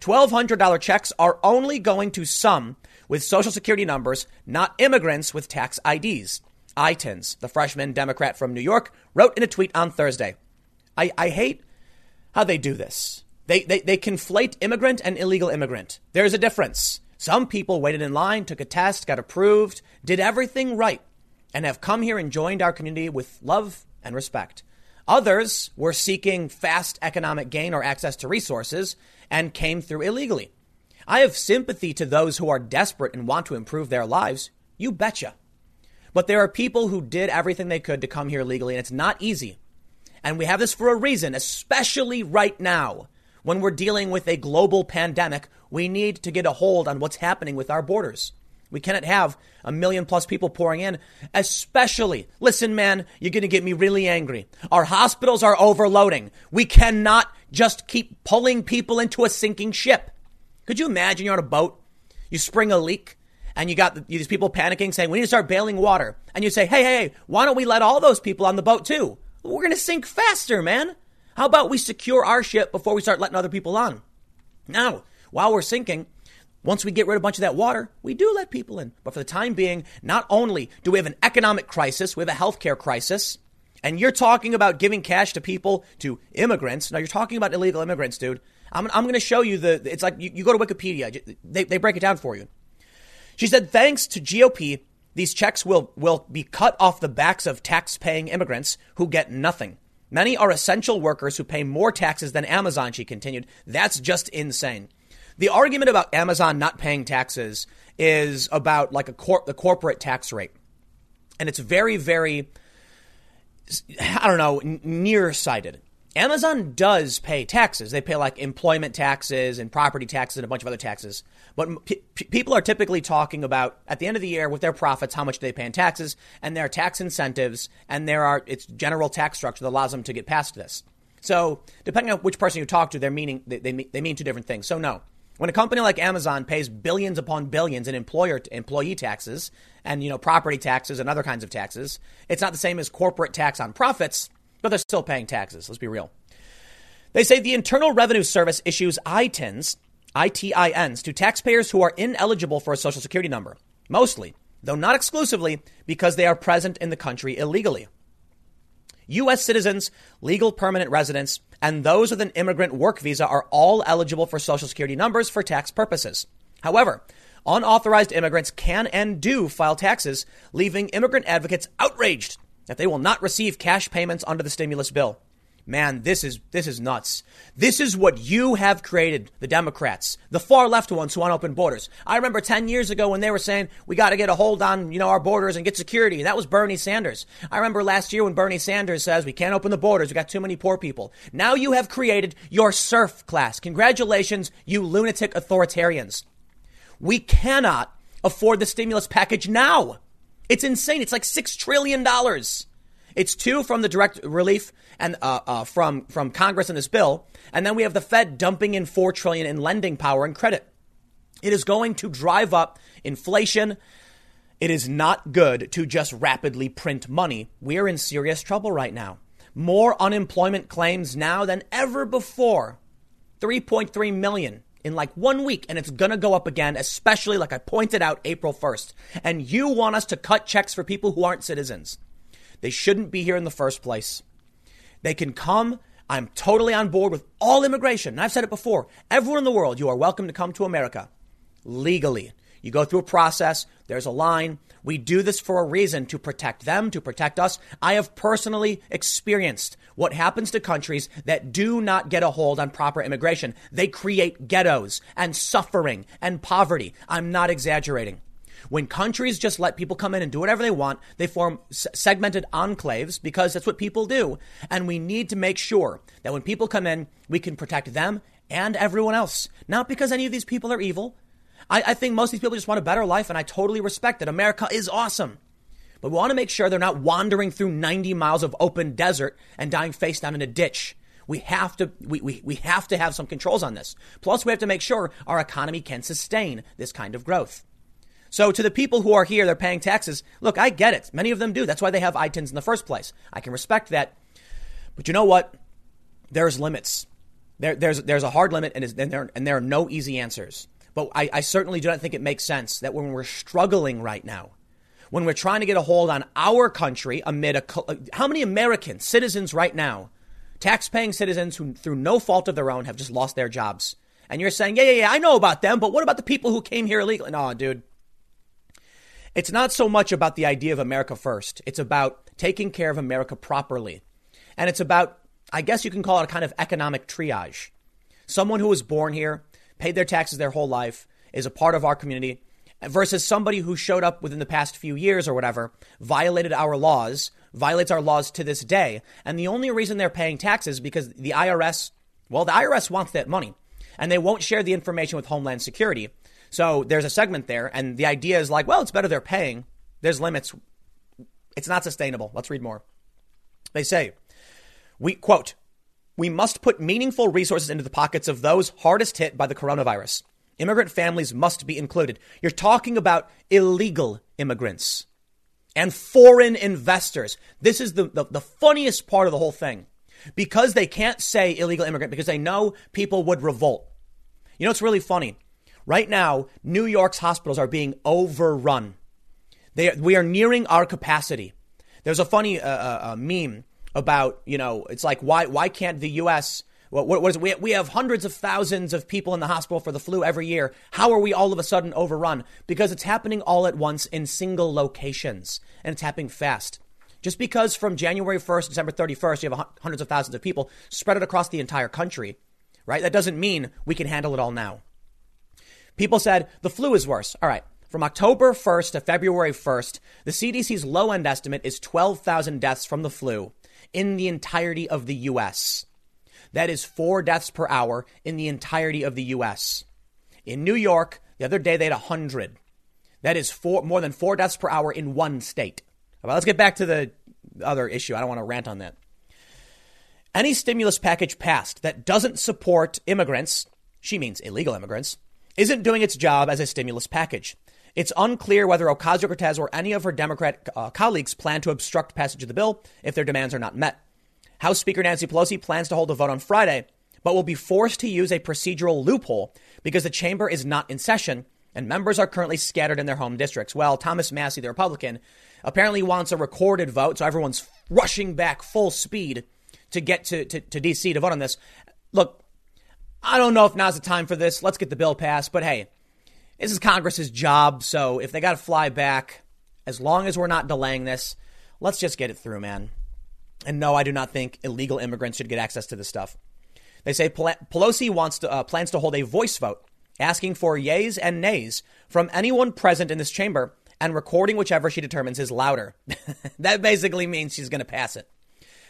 Speaker 1: $1,200 checks are only going to some with Social Security numbers, not immigrants with tax IDs. ITINs, the freshman Democrat from New York, wrote in a tweet on Thursday. I, I hate how they do this. They, they, they conflate immigrant and illegal immigrant. There's a difference. Some people waited in line, took a test, got approved, did everything right, and have come here and joined our community with love and respect. Others were seeking fast economic gain or access to resources and came through illegally. I have sympathy to those who are desperate and want to improve their lives. You betcha. But there are people who did everything they could to come here legally, and it's not easy. And we have this for a reason, especially right now when we're dealing with a global pandemic. We need to get a hold on what's happening with our borders. We cannot have a million plus people pouring in, especially, listen, man, you're going to get me really angry. Our hospitals are overloading. We cannot just keep pulling people into a sinking ship. Could you imagine you're on a boat, you spring a leak, and you got these people panicking saying, we need to start bailing water. And you say, hey, hey, why don't we let all those people on the boat too? We're going to sink faster, man. How about we secure our ship before we start letting other people on? Now, while we're sinking, once we get rid of a bunch of that water, we do let people in. But for the time being, not only do we have an economic crisis, we have a healthcare crisis. And you're talking about giving cash to people, to immigrants. Now, you're talking about illegal immigrants, dude. I'm, I'm going to show you the, it's like you, you go to Wikipedia, they, they break it down for you. She said, thanks to GOP, these checks will, will be cut off the backs of tax paying immigrants who get nothing. Many are essential workers who pay more taxes than Amazon, she continued. That's just insane. The argument about Amazon not paying taxes is about like a cor- the corporate tax rate. And it's very, very, I don't know, nearsighted. Amazon does pay taxes. They pay like employment taxes and property taxes and a bunch of other taxes. But people are typically talking about at the end of the year with their profits, how much do they pay in taxes, and there are tax incentives, and there are it's general tax structure that allows them to get past this. So depending on which person you talk to, they're meaning they, they, they mean two different things. So no, when a company like Amazon pays billions upon billions in employer employee taxes and you know property taxes and other kinds of taxes, it's not the same as corporate tax on profits, but they're still paying taxes. Let's be real. They say the Internal Revenue Service issues ITINs, ITINs to taxpayers who are ineligible for a social security number, mostly, though not exclusively, because they are present in the country illegally. U.S. citizens, legal permanent residents, and those with an immigrant work visa are all eligible for Social Security numbers for tax purposes. However, unauthorized immigrants can and do file taxes, leaving immigrant advocates outraged that they will not receive cash payments under the stimulus bill. Man, this is this is nuts. This is what you have created, the Democrats, the far left ones who want open borders. I remember 10 years ago when they were saying we got to get a hold on, you know, our borders and get security. That was Bernie Sanders. I remember last year when Bernie Sanders says we can't open the borders, we got too many poor people. Now you have created your serf class. Congratulations, you lunatic authoritarians. We cannot afford the stimulus package now. It's insane. It's like 6 trillion dollars. It's two from the direct relief and uh, uh, from from Congress in this bill, and then we have the Fed dumping in four trillion in lending power and credit. It is going to drive up inflation. It is not good to just rapidly print money. We are in serious trouble right now. More unemployment claims now than ever before. 3.3 million in like one week, and it's gonna go up again, especially like I pointed out April 1st. And you want us to cut checks for people who aren't citizens. They shouldn't be here in the first place. They can come. I'm totally on board with all immigration. And I've said it before. Everyone in the world, you are welcome to come to America legally. You go through a process. There's a line. We do this for a reason to protect them, to protect us. I have personally experienced what happens to countries that do not get a hold on proper immigration. They create ghettos and suffering and poverty. I'm not exaggerating. When countries just let people come in and do whatever they want, they form segmented enclaves because that's what people do. And we need to make sure that when people come in, we can protect them and everyone else. Not because any of these people are evil. I, I think most of these people just want a better life, and I totally respect it. America is awesome. But we want to make sure they're not wandering through 90 miles of open desert and dying face down in a ditch. We have to we, we, we have to have some controls on this. Plus, we have to make sure our economy can sustain this kind of growth. So to the people who are here, they're paying taxes. Look, I get it. Many of them do. That's why they have ITINs in the first place. I can respect that. But you know what? There's limits. There, there's, there's a hard limit, and, and, there, and there are no easy answers. But I, I certainly do not think it makes sense that when we're struggling right now, when we're trying to get a hold on our country amid a how many American citizens right now, tax-paying citizens who through no fault of their own have just lost their jobs, and you're saying, yeah, yeah, yeah, I know about them, but what about the people who came here illegally? No, dude, it's not so much about the idea of America first. It's about taking care of America properly. And it's about, I guess you can call it a kind of economic triage. Someone who was born here, paid their taxes their whole life, is a part of our community, versus somebody who showed up within the past few years or whatever, violated our laws, violates our laws to this day. And the only reason they're paying taxes because the IRS, well, the IRS wants that money and they won't share the information with Homeland Security. So there's a segment there, and the idea is like, well, it's better they're paying. There's limits. It's not sustainable. Let's read more. They say, we quote, we must put meaningful resources into the pockets of those hardest hit by the coronavirus. Immigrant families must be included. You're talking about illegal immigrants and foreign investors. This is the, the, the, funniest part of the whole thing. Because they can't say illegal immigrant because they know people would revolt. You know, it's really funny. Right now, New York's hospitals are being overrun. They, we are nearing our capacity. There's a funny uh, uh, uh, meme about, you know, it's like, why, why can't the U.S. What, what is it? We, we have hundreds of thousands of people in the hospital for the flu every year. How are we all of a sudden overrun? Because it's happening all at once in single locations and it's happening fast. Just because from January 1st, December 31st, you have hundreds of thousands of people spread it across the entire country, right? That doesn't mean we can handle it all now. People said the flu is worse. All right. From October 1st to February 1st, the CDC's low end estimate is 12,000 deaths from the flu in the entirety of the U.S. That is four deaths per hour in the entirety of the U.S. In New York, the other day they had 100. That is four, more than four deaths per hour in one state. Let's get back to the other issue. I don't want to rant on that. Any stimulus package passed that doesn't support immigrants, she means illegal immigrants, isn't doing its job as a stimulus package. It's unclear whether Ocasio Cortez or any of her Democrat uh, colleagues plan to obstruct passage of the bill if their demands are not met. House Speaker Nancy Pelosi plans to hold a vote on Friday, but will be forced to use a procedural loophole because the chamber is not in session and members are currently scattered in their home districts. Well, Thomas Massie, the Republican, apparently wants a recorded vote, so everyone's rushing back full speed to get to, to, to D.C. to vote on this. Look, I don't know if now's the time for this. Let's get the bill passed. But hey, this is Congress's job. So if they got to fly back, as long as we're not delaying this, let's just get it through, man. And no, I do not think illegal immigrants should get access to this stuff. They say Pelosi wants to, uh, plans to hold a voice vote, asking for yays and nays from anyone present in this chamber and recording whichever she determines is louder. that basically means she's going to pass it.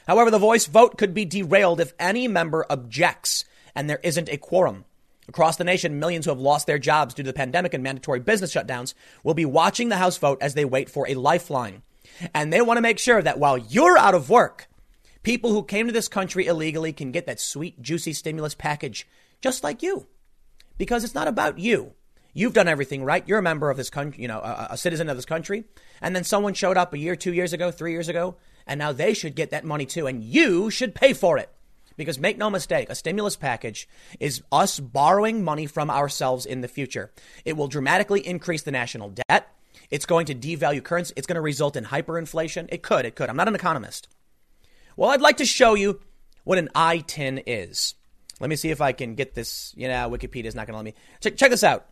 Speaker 1: However, the voice vote could be derailed if any member objects and there isn't a quorum. Across the nation, millions who have lost their jobs due to the pandemic and mandatory business shutdowns will be watching the House vote as they wait for a lifeline. And they want to make sure that while you're out of work, people who came to this country illegally can get that sweet, juicy stimulus package just like you. Because it's not about you. You've done everything right. You're a member of this country, you know, a, a citizen of this country. And then someone showed up a year, two years ago, three years ago, and now they should get that money too. And you should pay for it. Because make no mistake, a stimulus package is us borrowing money from ourselves in the future. It will dramatically increase the national debt. It's going to devalue currency. It's going to result in hyperinflation. It could. It could. I'm not an economist. Well, I'd like to show you what an ITIN is. Let me see if I can get this. You know, Wikipedia is not going to let me. Check, check this out.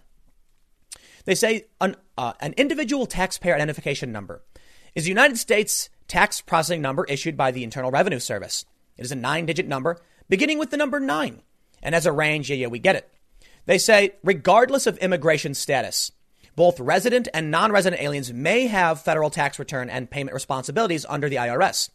Speaker 1: They say an, uh, an individual taxpayer identification number is a United States tax processing number issued by the Internal Revenue Service. It is a nine digit number beginning with the number nine. And as a range, yeah, yeah, we get it. They say, regardless of immigration status, both resident and non resident aliens may have federal tax return and payment responsibilities under the IRS.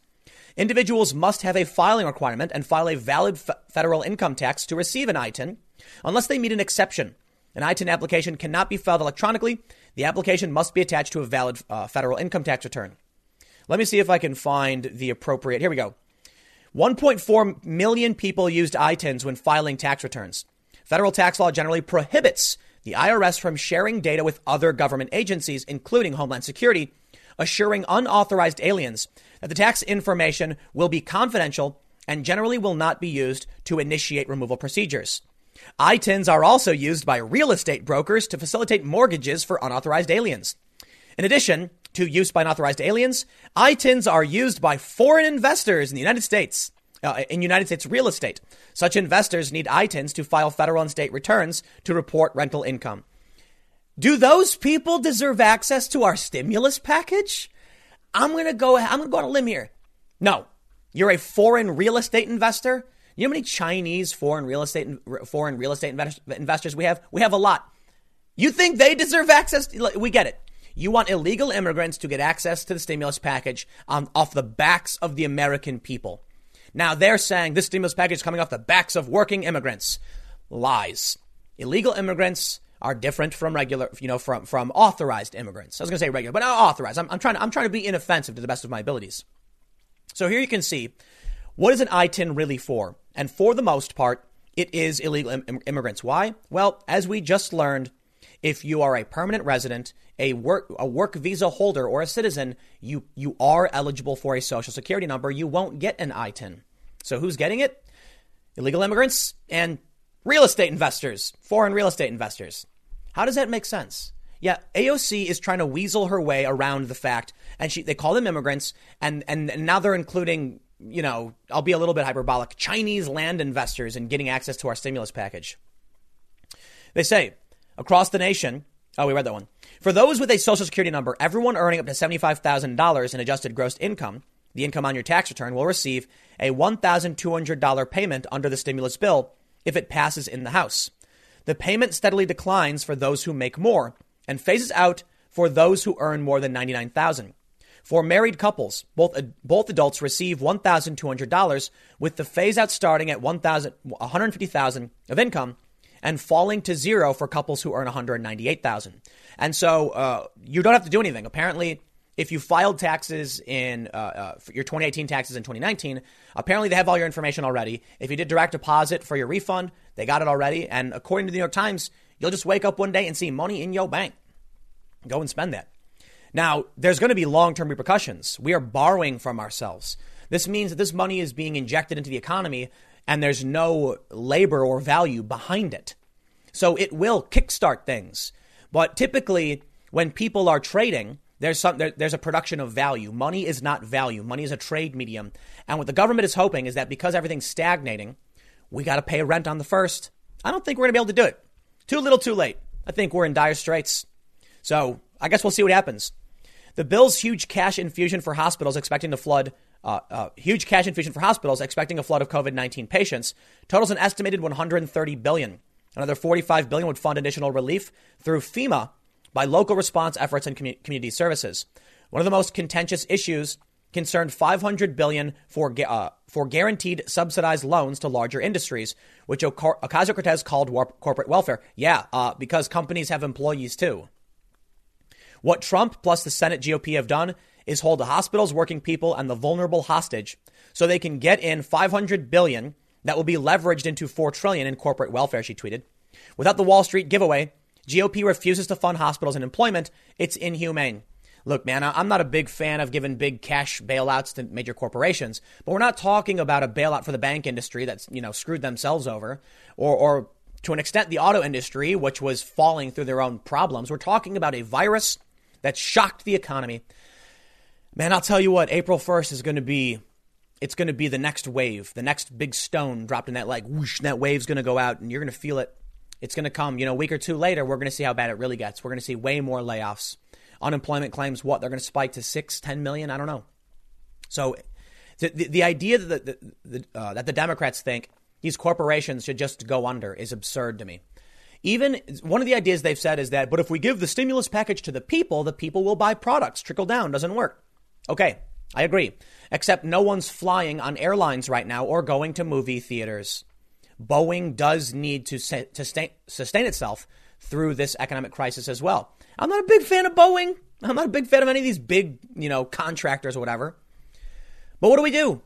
Speaker 1: Individuals must have a filing requirement and file a valid f- federal income tax to receive an ITIN, unless they meet an exception. An ITIN application cannot be filed electronically. The application must be attached to a valid uh, federal income tax return. Let me see if I can find the appropriate. Here we go. 1.4 million people used ITINs when filing tax returns. Federal tax law generally prohibits the IRS from sharing data with other government agencies, including Homeland Security, assuring unauthorized aliens that the tax information will be confidential and generally will not be used to initiate removal procedures. ITINs are also used by real estate brokers to facilitate mortgages for unauthorized aliens. In addition, to use by unauthorized aliens. ITINs are used by foreign investors in the United States, uh, in United States real estate. Such investors need ITINs to file federal and state returns to report rental income. Do those people deserve access to our stimulus package? I'm to go I'm to go on a limb here. No. You're a foreign real estate investor? You know how many Chinese foreign real estate foreign real estate investors we have? We have a lot. You think they deserve access? We get it. You want illegal immigrants to get access to the stimulus package on, off the backs of the American people. Now they're saying this stimulus package is coming off the backs of working immigrants. Lies. Illegal immigrants are different from regular, you know, from, from authorized immigrants. I was going to say regular, but authorized. I'm, I'm, trying to, I'm trying to be inoffensive to the best of my abilities. So here you can see what is an ITIN really for? And for the most part, it is illegal Im- immigrants. Why? Well, as we just learned, if you are a permanent resident, a work a work visa holder, or a citizen, you you are eligible for a social security number. You won't get an ITIN. So who's getting it? Illegal immigrants and real estate investors, foreign real estate investors. How does that make sense? Yeah, AOC is trying to weasel her way around the fact, and she they call them immigrants, and and, and now they're including you know, I'll be a little bit hyperbolic, Chinese land investors in getting access to our stimulus package. They say across the nation, oh, we read that one. For those with a social security number, everyone earning up to $75,000 in adjusted gross income, the income on your tax return, will receive a $1,200 payment under the stimulus bill if it passes in the House. The payment steadily declines for those who make more and phases out for those who earn more than 99,000. For married couples, both, both adults receive $1,200 with the phase out starting at 150,000 of income and falling to zero for couples who earn 198,000. And so uh, you don't have to do anything. Apparently, if you filed taxes in uh, uh, your 2018 taxes in 2019, apparently they have all your information already. If you did direct deposit for your refund, they got it already. And according to the New York Times, you'll just wake up one day and see money in your bank. Go and spend that. Now, there's going to be long term repercussions. We are borrowing from ourselves. This means that this money is being injected into the economy and there's no labor or value behind it. So it will kickstart things. But typically, when people are trading, there's some there, there's a production of value. Money is not value. Money is a trade medium. And what the government is hoping is that because everything's stagnating, we got to pay rent on the first. I don't think we're going to be able to do it. Too little, too late. I think we're in dire straits. So I guess we'll see what happens. The bill's huge cash infusion for hospitals expecting to flood, uh, uh, huge cash infusion for hospitals expecting a flood of COVID 19 patients totals an estimated 130 billion. Another 45 billion would fund additional relief through FEMA by local response efforts and commu- community services. One of the most contentious issues concerned 500 billion for uh, for guaranteed subsidized loans to larger industries, which Ocasio Cortez called corporate welfare. Yeah, uh, because companies have employees too. What Trump plus the Senate GOP have done is hold the hospitals, working people, and the vulnerable hostage so they can get in 500 billion that will be leveraged into 4 trillion in corporate welfare, she tweeted. Without the Wall Street giveaway, GOP refuses to fund hospitals and employment. It's inhumane. Look, man, I'm not a big fan of giving big cash bailouts to major corporations, but we're not talking about a bailout for the bank industry that's, you know, screwed themselves over or, or to an extent the auto industry, which was falling through their own problems. We're talking about a virus that shocked the economy. Man, I'll tell you what, April 1st is going to be it's going to be the next wave, the next big stone dropped in that like whoosh, that wave's going to go out and you're going to feel it. It's going to come, you know, a week or two later, we're going to see how bad it really gets. We're going to see way more layoffs. Unemployment claims what? They're going to spike to 6, 10 million? I don't know. So the, the, the idea that the, the uh, that the Democrats think these corporations should just go under is absurd to me. Even one of the ideas they've said is that, but if we give the stimulus package to the people, the people will buy products. Trickle down doesn't work. Okay, I agree. Except no one's flying on airlines right now or going to movie theaters. Boeing does need to, to sustain itself through this economic crisis as well. I'm not a big fan of Boeing. I'm not a big fan of any of these big, you know, contractors or whatever. But what do we do?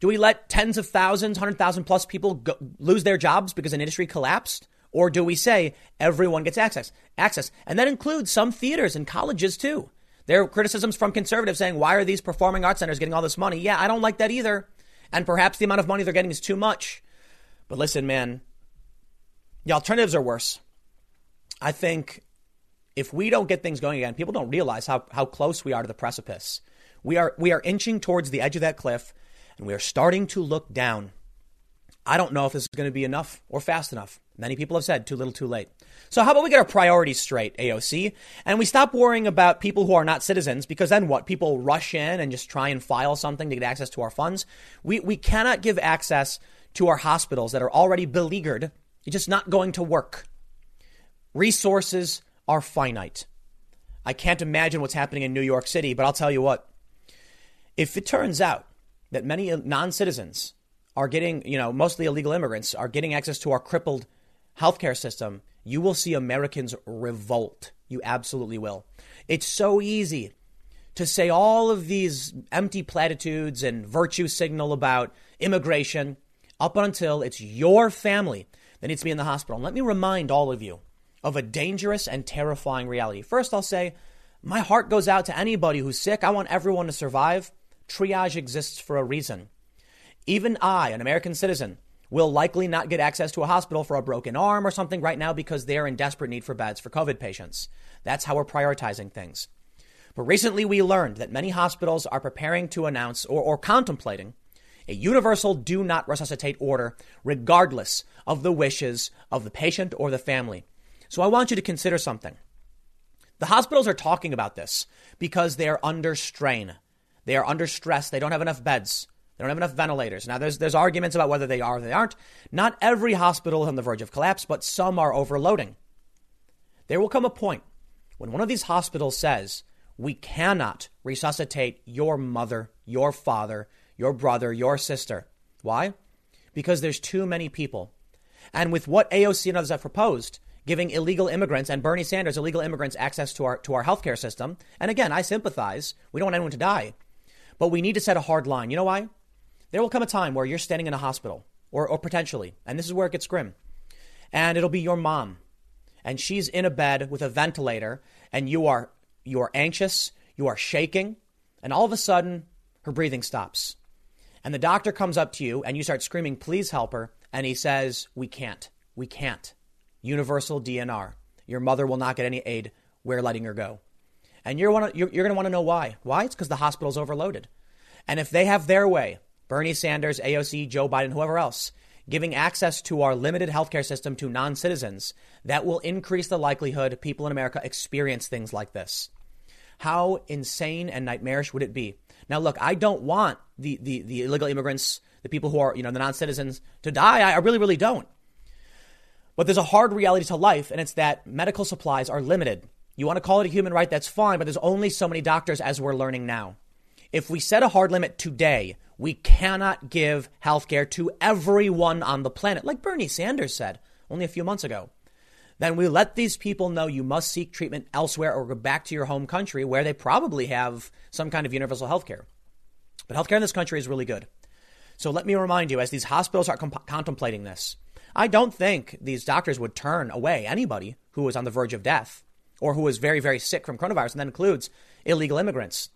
Speaker 1: Do we let tens of thousands, 100,000 plus people go, lose their jobs because an industry collapsed? Or do we say everyone gets access? Access. And that includes some theaters and colleges too. There are criticisms from conservatives saying, why are these performing arts centers getting all this money? Yeah, I don't like that either. And perhaps the amount of money they're getting is too much. But listen, man, the alternatives are worse. I think if we don't get things going again, people don't realize how, how close we are to the precipice. We are, we are inching towards the edge of that cliff and we are starting to look down. I don't know if this is going to be enough or fast enough. Many people have said too little too late. So how about we get our priorities straight, AOC, and we stop worrying about people who are not citizens because then what? People rush in and just try and file something to get access to our funds. We, we cannot give access to our hospitals that are already beleaguered. It's just not going to work. Resources are finite. I can't imagine what's happening in New York City, but I'll tell you what. If it turns out that many non citizens are getting, you know, mostly illegal immigrants are getting access to our crippled healthcare system, you will see Americans revolt. You absolutely will. It's so easy to say all of these empty platitudes and virtue signal about immigration up until it's your family that needs to be in the hospital. And let me remind all of you of a dangerous and terrifying reality. First, I'll say my heart goes out to anybody who's sick. I want everyone to survive. Triage exists for a reason. Even I, an American citizen, will likely not get access to a hospital for a broken arm or something right now because they're in desperate need for beds for COVID patients. That's how we're prioritizing things. But recently we learned that many hospitals are preparing to announce or, or contemplating a universal do not resuscitate order, regardless of the wishes of the patient or the family. So I want you to consider something. The hospitals are talking about this because they are under strain. They are under stress. They don't have enough beds. They don't have enough ventilators. Now, there's, there's arguments about whether they are or they aren't. Not every hospital is on the verge of collapse, but some are overloading. There will come a point when one of these hospitals says, we cannot resuscitate your mother, your father, your brother, your sister. Why? Because there's too many people. And with what AOC and others have proposed, giving illegal immigrants and Bernie Sanders illegal immigrants access to our to our healthcare system. And again, I sympathize. We don't want anyone to die. But we need to set a hard line. You know why? There will come a time where you're standing in a hospital, or, or potentially, and this is where it gets grim. And it'll be your mom. And she's in a bed with a ventilator, and you are you are anxious, you are shaking, and all of a sudden her breathing stops. And the doctor comes up to you and you start screaming, please help her. And he says, we can't. We can't. Universal DNR. Your mother will not get any aid. We're letting her go. And you're, you're, you're going to want to know why. Why? It's because the hospital's overloaded. And if they have their way, Bernie Sanders, AOC, Joe Biden, whoever else, giving access to our limited healthcare system to non citizens, that will increase the likelihood people in America experience things like this. How insane and nightmarish would it be? Now, look, I don't want the, the, the illegal immigrants, the people who are, you know, the non citizens to die. I really, really don't. But there's a hard reality to life, and it's that medical supplies are limited. You want to call it a human right, that's fine, but there's only so many doctors as we're learning now. If we set a hard limit today, we cannot give health care to everyone on the planet, like Bernie Sanders said only a few months ago. Then we let these people know you must seek treatment elsewhere or go back to your home country where they probably have some kind of universal health care. But healthcare in this country is really good. So let me remind you, as these hospitals are comp- contemplating this, I don't think these doctors would turn away anybody who was on the verge of death or who was very, very sick from coronavirus, and that includes illegal immigrants.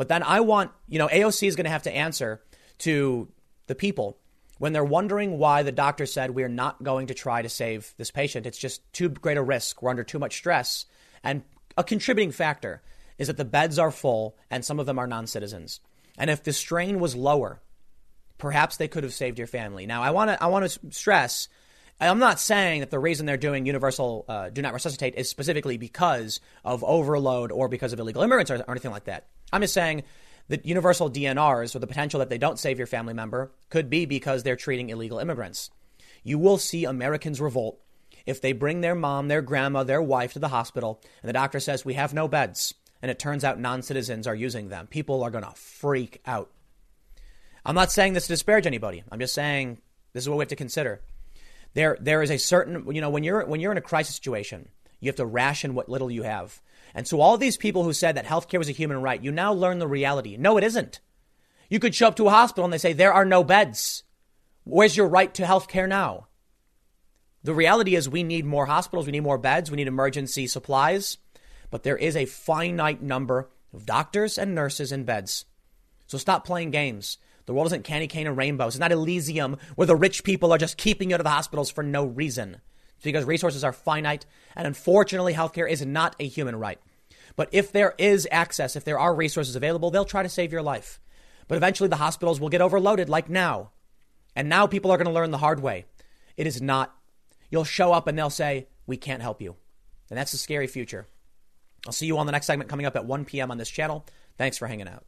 Speaker 1: But then I want, you know, AOC is going to have to answer to the people when they're wondering why the doctor said we're not going to try to save this patient. It's just too great a risk. We're under too much stress. And a contributing factor is that the beds are full and some of them are non citizens. And if the strain was lower, perhaps they could have saved your family. Now, I want to I want to stress. I'm not saying that the reason they're doing universal uh, do not resuscitate is specifically because of overload or because of illegal immigrants or, or anything like that. I'm just saying that universal DNRs or the potential that they don't save your family member could be because they're treating illegal immigrants. You will see Americans revolt if they bring their mom, their grandma, their wife to the hospital and the doctor says, We have no beds. And it turns out non citizens are using them. People are going to freak out. I'm not saying this to disparage anybody. I'm just saying this is what we have to consider. There, there is a certain, you know, when you're when you're in a crisis situation, you have to ration what little you have. And so all these people who said that healthcare was a human right, you now learn the reality. No, it isn't. You could show up to a hospital and they say there are no beds. Where's your right to healthcare now? The reality is we need more hospitals, we need more beds, we need emergency supplies, but there is a finite number of doctors and nurses in beds. So stop playing games. The world isn't candy cane and rainbows. It's not Elysium where the rich people are just keeping you out of the hospitals for no reason. It's because resources are finite, and unfortunately, healthcare is not a human right. But if there is access, if there are resources available, they'll try to save your life. But eventually, the hospitals will get overloaded, like now. And now people are going to learn the hard way. It is not. You'll show up and they'll say, We can't help you. And that's a scary future. I'll see you on the next segment coming up at 1 p.m. on this channel. Thanks for hanging out.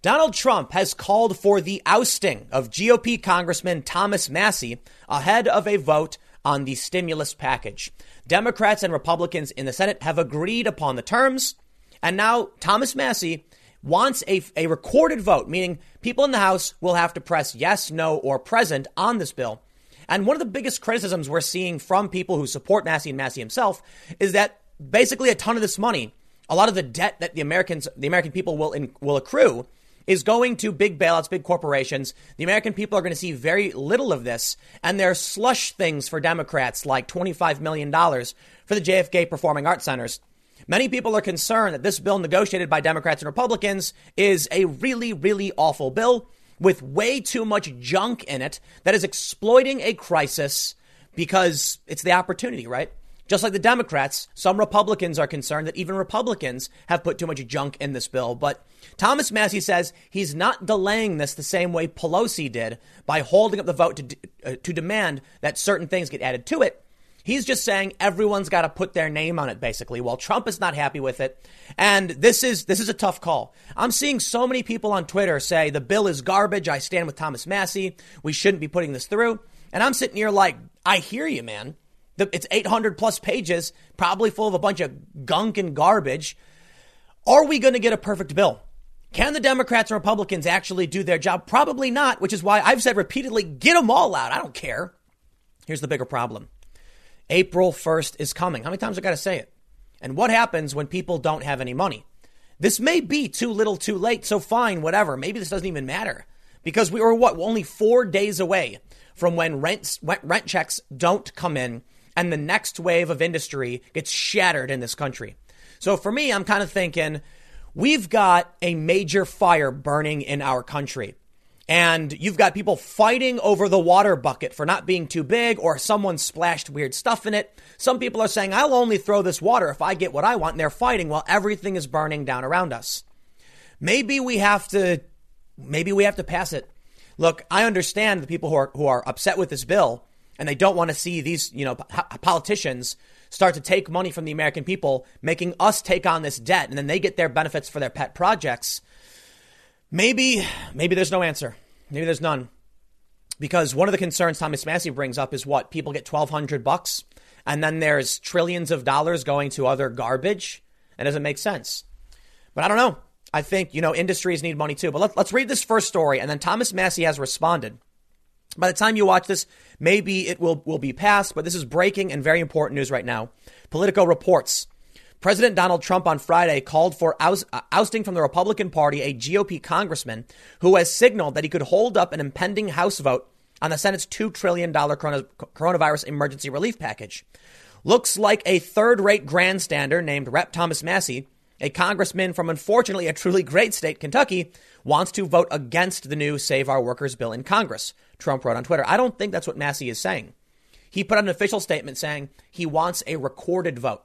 Speaker 1: Donald Trump has called for the ousting of GOP Congressman Thomas Massie ahead of a vote on the stimulus package. Democrats and Republicans in the Senate have agreed upon the terms, and now Thomas Massie wants a, a recorded vote, meaning people in the House will have to press yes, no, or present on this bill. And one of the biggest criticisms we're seeing from people who support Massie and Massie himself is that basically a ton of this money, a lot of the debt that the Americans, the American people will in, will accrue is going to big bailouts, big corporations. The American people are going to see very little of this. And there are slush things for Democrats like $25 million for the JFK Performing Arts Centers. Many people are concerned that this bill negotiated by Democrats and Republicans is a really, really awful bill with way too much junk in it that is exploiting a crisis because it's the opportunity, right? Just like the Democrats, some Republicans are concerned that even Republicans have put too much junk in this bill. But Thomas Massie says he's not delaying this the same way Pelosi did by holding up the vote to, uh, to demand that certain things get added to it. He's just saying everyone's got to put their name on it, basically. Well, Trump is not happy with it. And this is, this is a tough call. I'm seeing so many people on Twitter say the bill is garbage. I stand with Thomas Massie. We shouldn't be putting this through. And I'm sitting here like, I hear you, man. It's 800 plus pages, probably full of a bunch of gunk and garbage. Are we going to get a perfect bill? Can the Democrats and Republicans actually do their job? Probably not, which is why I've said repeatedly get them all out. I don't care. Here's the bigger problem April 1st is coming. How many times I got to say it? And what happens when people don't have any money? This may be too little too late, so fine, whatever. Maybe this doesn't even matter because we are what, only four days away from when rent, rent checks don't come in and the next wave of industry gets shattered in this country. So for me, I'm kind of thinking we've got a major fire burning in our country. And you've got people fighting over the water bucket for not being too big or someone splashed weird stuff in it. Some people are saying, I'll only throw this water if I get what I want. And they're fighting while everything is burning down around us. Maybe we have to, maybe we have to pass it. Look, I understand the people who are, who are upset with this bill and they don't want to see these, you know, politicians start to take money from the American people, making us take on this debt, and then they get their benefits for their pet projects. Maybe, maybe there's no answer. Maybe there's none. Because one of the concerns Thomas Massie brings up is what people get 1200 bucks and then there's trillions of dollars going to other garbage. That doesn't make sense. But I don't know. I think, you know, industries need money too. But let, let's read this first story. And then Thomas Massie has responded. By the time you watch this, maybe it will, will be passed, but this is breaking and very important news right now. Politico reports President Donald Trump on Friday called for oust- ousting from the Republican Party a GOP congressman who has signaled that he could hold up an impending House vote on the Senate's $2 trillion coronavirus emergency relief package. Looks like a third rate grandstander named Rep. Thomas Massie, a congressman from unfortunately a truly great state, Kentucky, wants to vote against the new Save Our Workers bill in Congress, Trump wrote on Twitter. I don't think that's what Massie is saying. He put out an official statement saying he wants a recorded vote.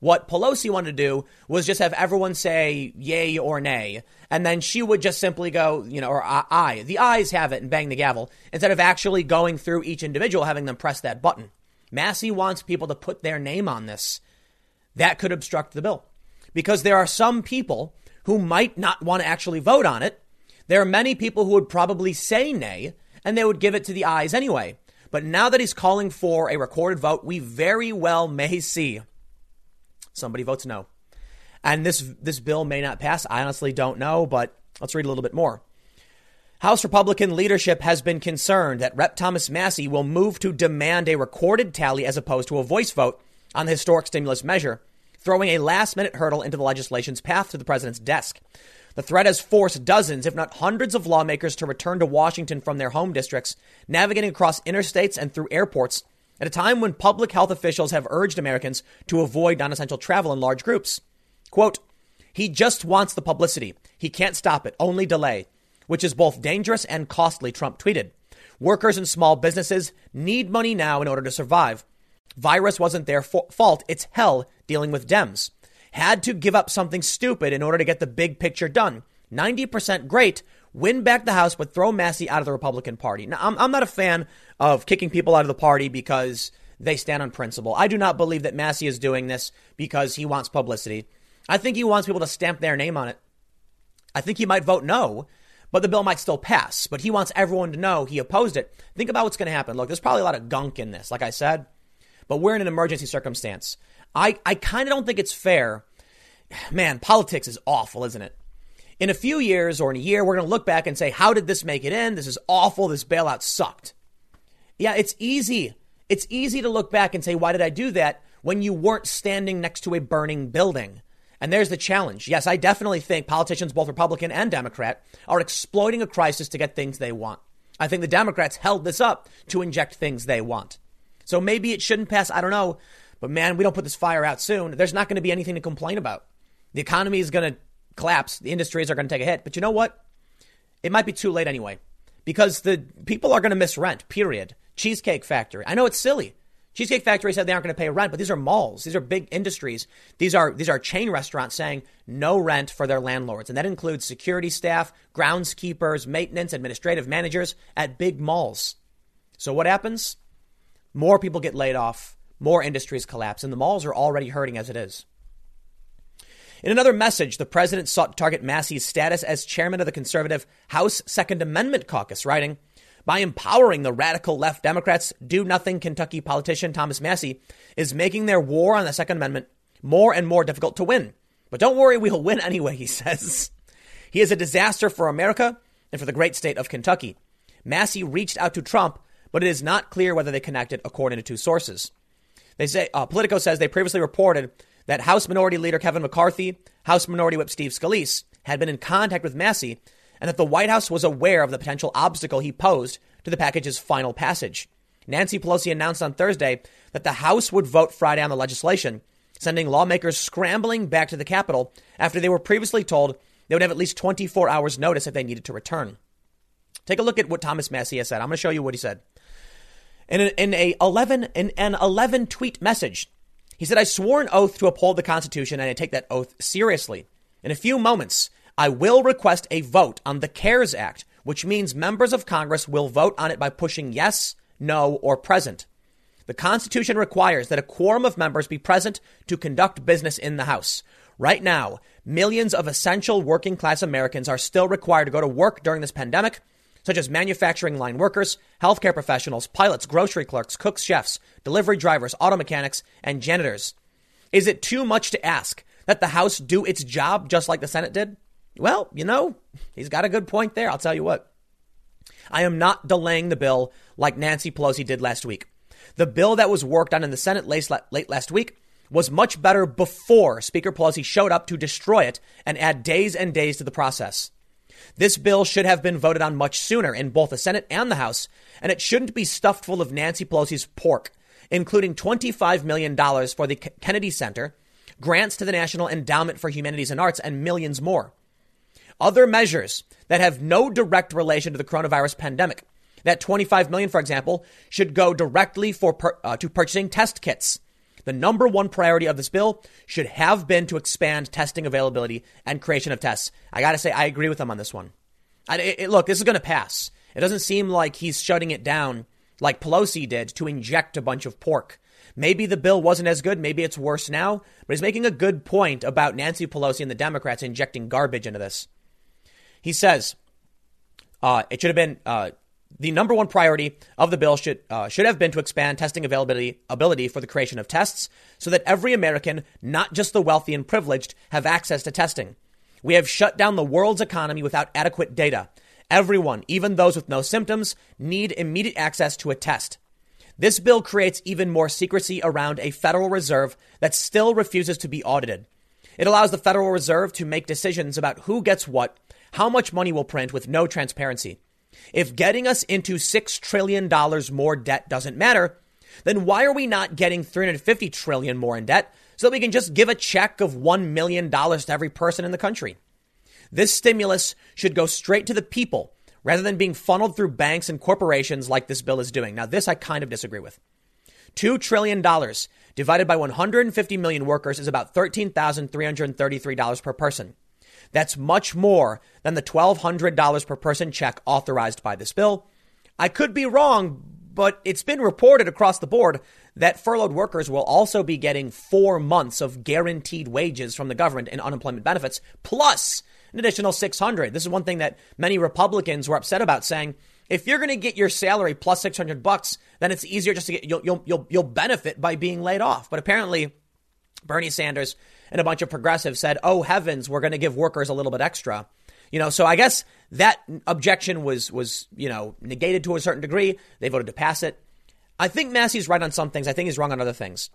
Speaker 1: What Pelosi wanted to do was just have everyone say yay or nay, and then she would just simply go, you know, or I. The ayes have it and bang the gavel instead of actually going through each individual, having them press that button. Massie wants people to put their name on this. That could obstruct the bill because there are some people who might not want to actually vote on it. There are many people who would probably say nay and they would give it to the ayes anyway. But now that he's calling for a recorded vote, we very well may see Somebody votes no. And this this bill may not pass. I honestly don't know, but let's read a little bit more. House Republican leadership has been concerned that Rep. Thomas Massie will move to demand a recorded tally as opposed to a voice vote on the historic stimulus measure, throwing a last minute hurdle into the legislation's path to the president's desk. The threat has forced dozens, if not hundreds, of lawmakers to return to Washington from their home districts, navigating across interstates and through airports at a time when public health officials have urged Americans to avoid non essential travel in large groups. Quote, he just wants the publicity. He can't stop it, only delay, which is both dangerous and costly, Trump tweeted. Workers and small businesses need money now in order to survive. Virus wasn't their fault. It's hell dealing with Dems. Had to give up something stupid in order to get the big picture done. 90% great, win back the House, but throw Massie out of the Republican Party. Now, I'm, I'm not a fan of kicking people out of the party because they stand on principle. I do not believe that Massie is doing this because he wants publicity. I think he wants people to stamp their name on it. I think he might vote no, but the bill might still pass. But he wants everyone to know he opposed it. Think about what's going to happen. Look, there's probably a lot of gunk in this, like I said, but we're in an emergency circumstance. I, I kind of don't think it's fair. Man, politics is awful, isn't it? in a few years or in a year, we're going to look back and say, how did this make it in? This is awful. This bailout sucked. Yeah, it's easy. It's easy to look back and say, why did I do that when you weren't standing next to a burning building? And there's the challenge. Yes, I definitely think politicians, both Republican and Democrat, are exploiting a crisis to get things they want. I think the Democrats held this up to inject things they want. So maybe it shouldn't pass. I don't know. But man, we don't put this fire out soon. There's not going to be anything to complain about. The economy is going to collapse, the industries are going to take a hit. But you know what? It might be too late anyway because the people are going to miss rent, period. Cheesecake Factory. I know it's silly. Cheesecake Factory said they aren't going to pay rent, but these are malls. These are big industries. These are these are chain restaurants saying no rent for their landlords, and that includes security staff, groundskeepers, maintenance, administrative managers at big malls. So what happens? More people get laid off, more industries collapse, and the malls are already hurting as it is. In another message, the president sought to target Massie's status as chairman of the conservative House Second Amendment Caucus, writing, by empowering the radical left Democrats, do nothing Kentucky politician Thomas Massie is making their war on the Second Amendment more and more difficult to win. But don't worry, we'll win anyway, he says. He is a disaster for America and for the great state of Kentucky. Massie reached out to Trump, but it is not clear whether they connected, according to two sources. They say uh, Politico says they previously reported that House Minority Leader Kevin McCarthy, House Minority Whip Steve Scalise had been in contact with Massie, and that the White House was aware of the potential obstacle he posed to the package's final passage. Nancy Pelosi announced on Thursday that the House would vote Friday on the legislation, sending lawmakers scrambling back to the Capitol after they were previously told they would have at least 24 hours' notice if they needed to return. Take a look at what Thomas Massie has said. I'm going to show you what he said. In, a, in a 11 in an 11 tweet message, he said, "I swore an oath to uphold the Constitution, and I take that oath seriously. In a few moments, I will request a vote on the CARES Act, which means members of Congress will vote on it by pushing yes, no, or present. The Constitution requires that a quorum of members be present to conduct business in the House. Right now, millions of essential working class Americans are still required to go to work during this pandemic, such as manufacturing line workers, healthcare professionals, pilots, grocery clerks, cooks, chefs, delivery drivers, auto mechanics, and janitors. Is it too much to ask that the House do its job just like the Senate did? Well, you know, he's got a good point there. I'll tell you what. I am not delaying the bill like Nancy Pelosi did last week. The bill that was worked on in the Senate late, last week was much better before Speaker Pelosi showed up to destroy it and add days and days to the process. This bill should have been voted on much sooner in both the Senate and the House, and it shouldn't be stuffed full of Nancy Pelosi's pork, including $25 million for the Kennedy Center, grants to the National Endowment for Humanities and Arts, and millions more other measures that have no direct relation to the coronavirus pandemic. That 25 million, for example, should go directly for uh, to purchasing test kits. The number one priority of this bill should have been to expand testing availability and creation of tests. I got to say, I agree with him on this one. I, it, look, this is going to pass. It doesn't seem like he's shutting it down like Pelosi did to inject a bunch of pork. Maybe the bill wasn't as good. Maybe it's worse now. But he's making a good point about Nancy Pelosi and the Democrats injecting garbage into this. He says uh, it should have been uh, the number one priority of the bill should uh, should have been to expand testing availability ability for the creation of tests so that every American, not just the wealthy and privileged, have access to testing. We have shut down the world's economy without adequate data. Everyone, even those with no symptoms, need immediate access to a test. This bill creates even more secrecy around a Federal Reserve that still refuses to be audited. It allows the Federal Reserve to make decisions about who gets what how much money we'll print with no transparency. If getting us into $6 trillion more debt doesn't matter, then why are we not getting 350 trillion more in debt so that we can just give a check of $1 million to every person in the country? This stimulus should go straight to the people rather than being funneled through banks and corporations like this bill is doing. Now, this I kind of disagree with. $2 trillion divided by 150 million workers is about $13,333 per person. That's much more than the $1,200 per person check authorized by this bill. I could be wrong, but it's been reported across the board that furloughed workers will also be getting four months of guaranteed wages from the government in unemployment benefits, plus an additional 600. This is one thing that many Republicans were upset about, saying if you're going to get your salary plus 600 bucks, then it's easier just to get you'll you'll you'll, you'll benefit by being laid off. But apparently, Bernie Sanders and a bunch of progressives said, "Oh heavens, we're going to give workers a little bit extra." You know, so I guess that objection was was you know negated to a certain degree. They voted to pass it. I think Massie's right on some things. I think he's wrong on other things.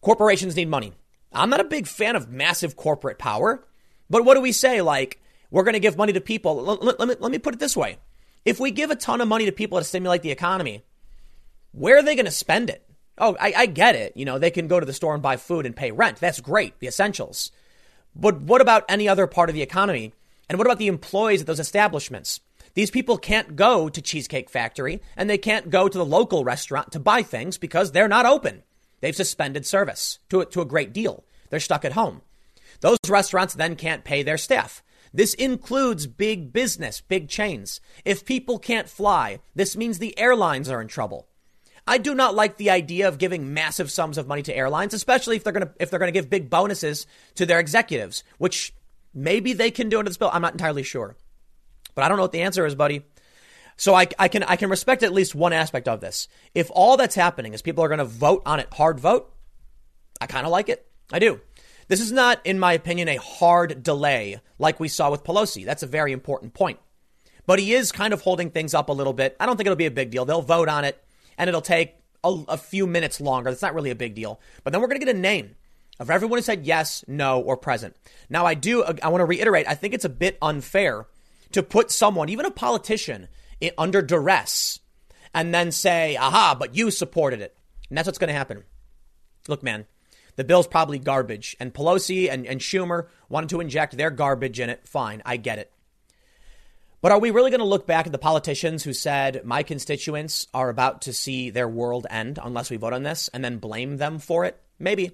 Speaker 1: Corporations need money. I'm not a big fan of massive corporate power, but what do we say? Like we're going to give money to people. Let, let, me, let me put it this way: if we give a ton of money to people to stimulate the economy, where are they going to spend it? Oh, I, I get it. You know, they can go to the store and buy food and pay rent. That's great, the essentials. But what about any other part of the economy? And what about the employees at those establishments? These people can't go to Cheesecake Factory and they can't go to the local restaurant to buy things because they're not open. They've suspended service to to a great deal. They're stuck at home. Those restaurants then can't pay their staff. This includes big business, big chains. If people can't fly, this means the airlines are in trouble. I do not like the idea of giving massive sums of money to airlines, especially if they're going to if they're going to give big bonuses to their executives, which maybe they can do under this bill. I'm not entirely sure, but I don't know what the answer is, buddy. So I, I can I can respect at least one aspect of this. If all that's happening is people are going to vote on it, hard vote, I kind of like it. I do. This is not, in my opinion, a hard delay like we saw with Pelosi. That's a very important point. But he is kind of holding things up a little bit. I don't think it'll be a big deal. They'll vote on it and it'll take a, a few minutes longer. That's not really a big deal. But then we're going to get a name of everyone who said yes, no, or present. Now, I do, I want to reiterate, I think it's a bit unfair to put someone, even a politician, under duress and then say, aha, but you supported it. And that's what's going to happen. Look, man, the bill's probably garbage. And Pelosi and, and Schumer wanted to inject their garbage in it. Fine, I get it. But are we really going to look back at the politicians who said, my constituents are about to see their world end unless we vote on this, and then blame them for it? Maybe.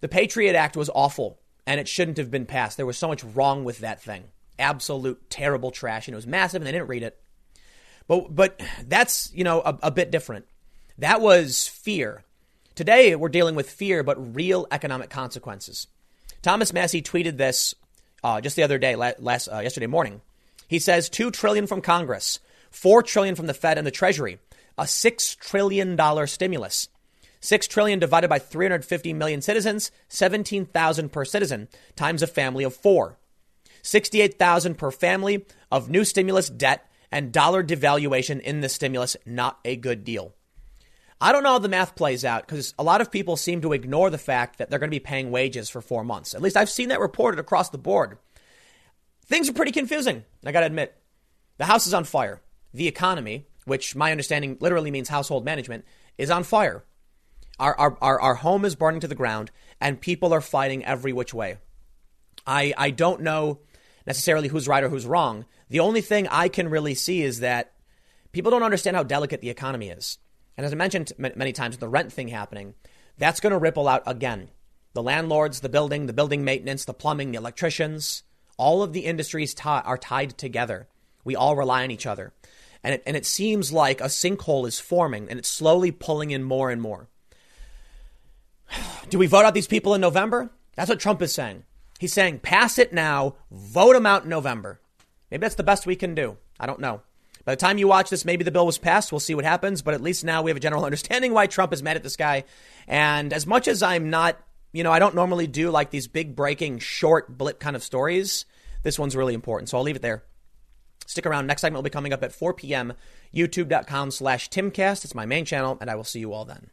Speaker 1: The Patriot Act was awful, and it shouldn't have been passed. There was so much wrong with that thing. Absolute terrible trash, and it was massive, and they didn't read it. But, but that's, you know, a, a bit different. That was fear. Today, we're dealing with fear, but real economic consequences. Thomas Massie tweeted this uh, just the other day, last uh, yesterday morning. He says two trillion from Congress, four trillion from the Fed and the Treasury, a six trillion dollar stimulus. Six trillion divided by 350 million citizens, 17,000 per citizen, times a family of four. 68,000 per family of new stimulus debt and dollar devaluation in the stimulus. Not a good deal. I don't know how the math plays out because a lot of people seem to ignore the fact that they're going to be paying wages for four months. At least I've seen that reported across the board. Things are pretty confusing. I got to admit, the house is on fire. The economy, which my understanding literally means household management, is on fire. Our, our, our, our home is burning to the ground, and people are fighting every which way. I, I don't know necessarily who's right or who's wrong. The only thing I can really see is that people don't understand how delicate the economy is. And as I mentioned many times, the rent thing happening, that's going to ripple out again. The landlords, the building, the building maintenance, the plumbing, the electricians, all of the industries t- are tied together. We all rely on each other. And it, and it seems like a sinkhole is forming and it's slowly pulling in more and more. Do we vote out these people in November? That's what Trump is saying. He's saying, pass it now, vote them out in November. Maybe that's the best we can do. I don't know. By the time you watch this, maybe the bill was passed. We'll see what happens. But at least now we have a general understanding why Trump is mad at this guy. And as much as I'm not you know, I don't normally do like these big breaking short blip kind of stories. This one's really important, so I'll leave it there. Stick around. Next segment will be coming up at 4 p.m. YouTube.com slash Timcast. It's my main channel, and I will see you all then.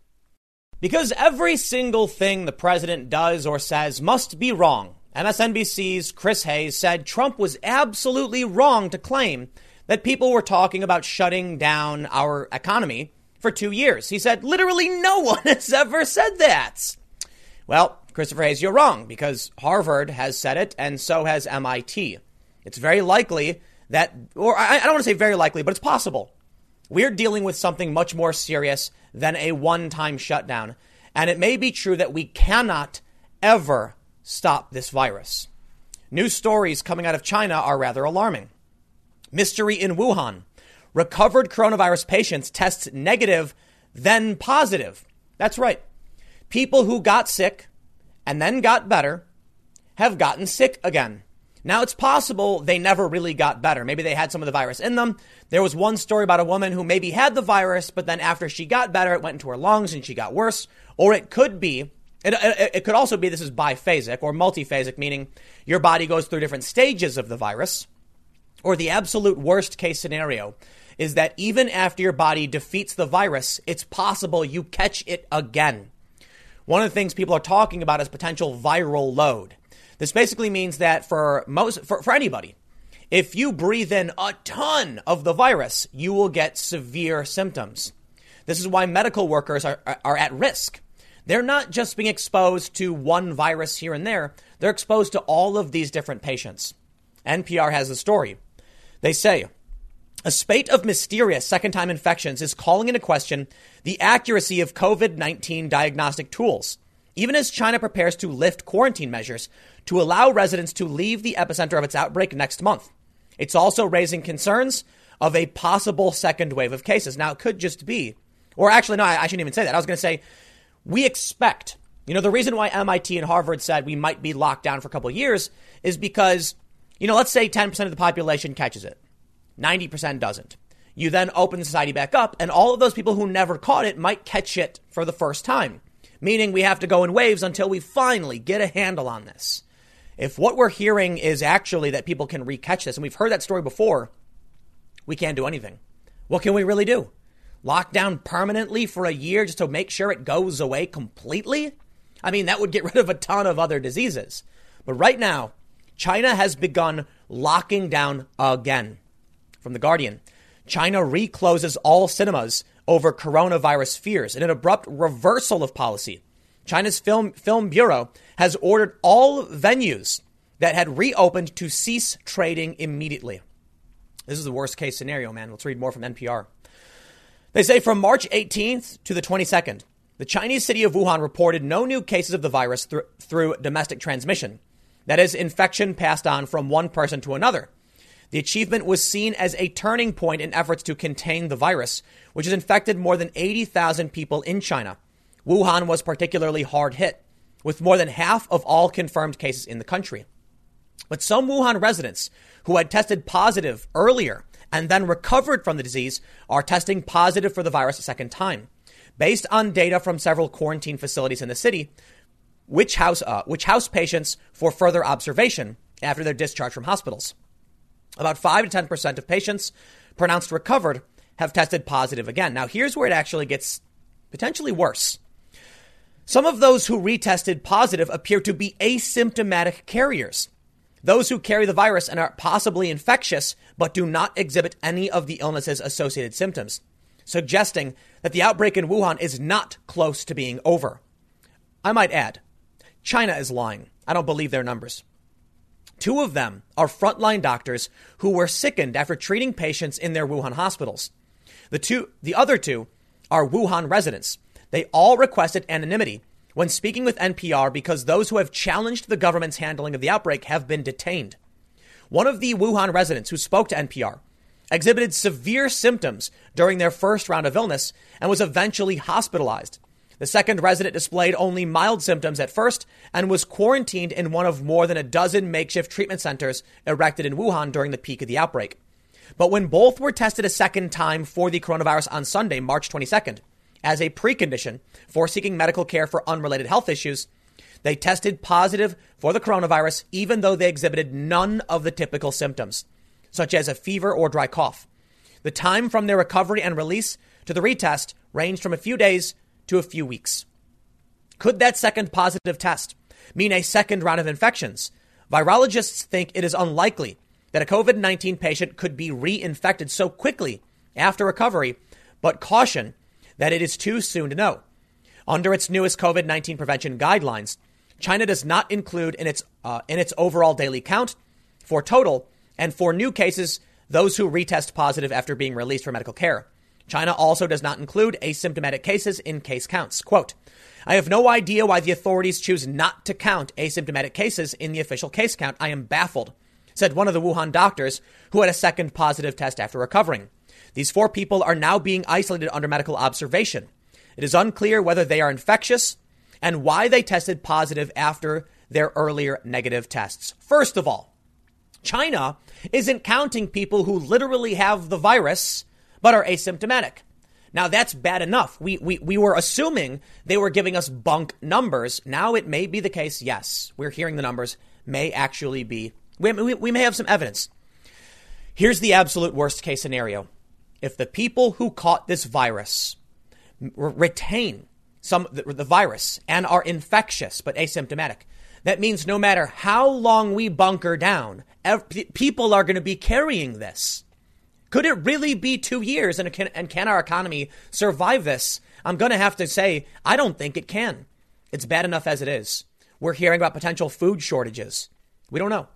Speaker 1: Because every single thing the president does or says must be wrong. MSNBC's Chris Hayes said Trump was absolutely wrong to claim that people were talking about shutting down our economy for two years. He said literally no one has ever said that. Well, Christopher Hayes, you're wrong because Harvard has said it and so has MIT. It's very likely that, or I, don't want to say very likely, but it's possible. We're dealing with something much more serious than a one time shutdown. And it may be true that we cannot ever stop this virus. New stories coming out of China are rather alarming. Mystery in Wuhan. Recovered coronavirus patients test negative, then positive. That's right. People who got sick and then got better have gotten sick again. Now, it's possible they never really got better. Maybe they had some of the virus in them. There was one story about a woman who maybe had the virus, but then after she got better, it went into her lungs and she got worse. Or it could be, it, it, it could also be this is biphasic or multiphasic, meaning your body goes through different stages of the virus. Or the absolute worst case scenario is that even after your body defeats the virus, it's possible you catch it again. One of the things people are talking about is potential viral load. This basically means that for most, for, for anybody, if you breathe in a ton of the virus, you will get severe symptoms. This is why medical workers are, are, are at risk. They're not just being exposed to one virus here and there, they're exposed to all of these different patients. NPR has the story. They say A spate of mysterious second time infections is calling into question the accuracy of COVID 19 diagnostic tools, even as China prepares to lift quarantine measures to allow residents to leave the epicenter of its outbreak next month. It's also raising concerns of a possible second wave of cases. Now, it could just be, or actually, no, I, I shouldn't even say that. I was going to say, we expect, you know, the reason why MIT and Harvard said we might be locked down for a couple years is because, you know, let's say 10% of the population catches it. 90% doesn't. You then open society back up, and all of those people who never caught it might catch it for the first time, meaning we have to go in waves until we finally get a handle on this. If what we're hearing is actually that people can recatch this, and we've heard that story before, we can't do anything. What can we really do? Lock down permanently for a year just to make sure it goes away completely? I mean, that would get rid of a ton of other diseases. But right now, China has begun locking down again from The Guardian. China recloses all cinemas over coronavirus fears in an abrupt reversal of policy. China's film, film bureau has ordered all venues that had reopened to cease trading immediately. This is the worst case scenario, man. Let's read more from NPR. They say from March 18th to the 22nd, the Chinese city of Wuhan reported no new cases of the virus th- through domestic transmission. That is, infection passed on from one person to another. The achievement was seen as a turning point in efforts to contain the virus, which has infected more than 80,000 people in China. Wuhan was particularly hard hit, with more than half of all confirmed cases in the country. But some Wuhan residents who had tested positive earlier and then recovered from the disease are testing positive for the virus a second time. Based on data from several quarantine facilities in the city, which house, uh, which house patients for further observation after their discharge from hospitals. About 5 to 10% of patients pronounced recovered have tested positive again. Now, here's where it actually gets potentially worse. Some of those who retested positive appear to be asymptomatic carriers. Those who carry the virus and are possibly infectious but do not exhibit any of the illness's associated symptoms, suggesting that the outbreak in Wuhan is not close to being over. I might add, China is lying. I don't believe their numbers. Two of them are frontline doctors who were sickened after treating patients in their Wuhan hospitals. The two, the other two are Wuhan residents. They all requested anonymity when speaking with NPR because those who have challenged the government's handling of the outbreak have been detained. One of the Wuhan residents who spoke to NPR exhibited severe symptoms during their first round of illness and was eventually hospitalized. The second resident displayed only mild symptoms at first and was quarantined in one of more than a dozen makeshift treatment centers erected in Wuhan during the peak of the outbreak. But when both were tested a second time for the coronavirus on Sunday, March 22nd, as a precondition for seeking medical care for unrelated health issues, they tested positive for the coronavirus even though they exhibited none of the typical symptoms, such as a fever or dry cough. The time from their recovery and release to the retest ranged from a few days to a few weeks. Could that second positive test mean a second round of infections? Virologists think it is unlikely that a COVID 19 patient could be reinfected so quickly after recovery, but caution that it is too soon to know. Under its newest COVID 19 prevention guidelines, China does not include in its, uh, in its overall daily count for total and for new cases those who retest positive after being released for medical care. China also does not include asymptomatic cases in case counts. Quote, I have no idea why the authorities choose not to count asymptomatic cases in the official case count. I am baffled, said one of the Wuhan doctors who had a second positive test after recovering. These four people are now being isolated under medical observation. It is unclear whether they are infectious and why they tested positive after their earlier negative tests. First of all, China isn't counting people who literally have the virus but are asymptomatic. Now that's bad enough. We, we, we were assuming they were giving us bunk numbers. Now it may be the case. Yes, we're hearing the numbers may actually be, we, we, we may have some evidence. Here's the absolute worst case scenario. If the people who caught this virus retain some the, the virus and are infectious but asymptomatic, that means no matter how long we bunker down, people are going to be carrying this. Could it really be two years and can, and can our economy survive this? I'm going to have to say, I don't think it can. It's bad enough as it is. We're hearing about potential food shortages. We don't know.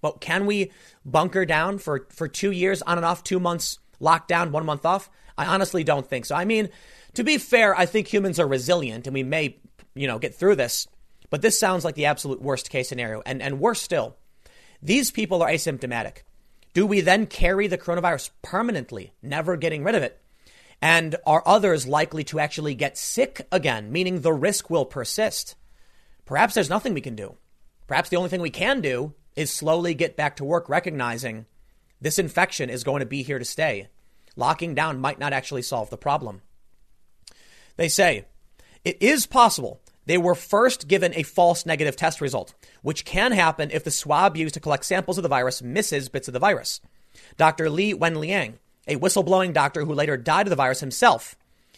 Speaker 1: But can we bunker down for, for two years on and off, two months lockdown, one month off? I honestly don't think so. I mean, to be fair, I think humans are resilient and we may, you know, get through this. But this sounds like the absolute worst case scenario. And, and worse still, these people are asymptomatic. Do we then carry the coronavirus permanently, never getting rid of it? And are others likely to actually get sick again, meaning the risk will persist? Perhaps there's nothing we can do. Perhaps the only thing we can do is slowly get back to work, recognizing this infection is going to be here to stay. Locking down might not actually solve the problem. They say it is possible they were first given a false negative test result, which can happen if the swab used to collect samples of the virus misses bits of the virus. Dr. Li Wenliang, a whistleblowing doctor who later died of the virus himself,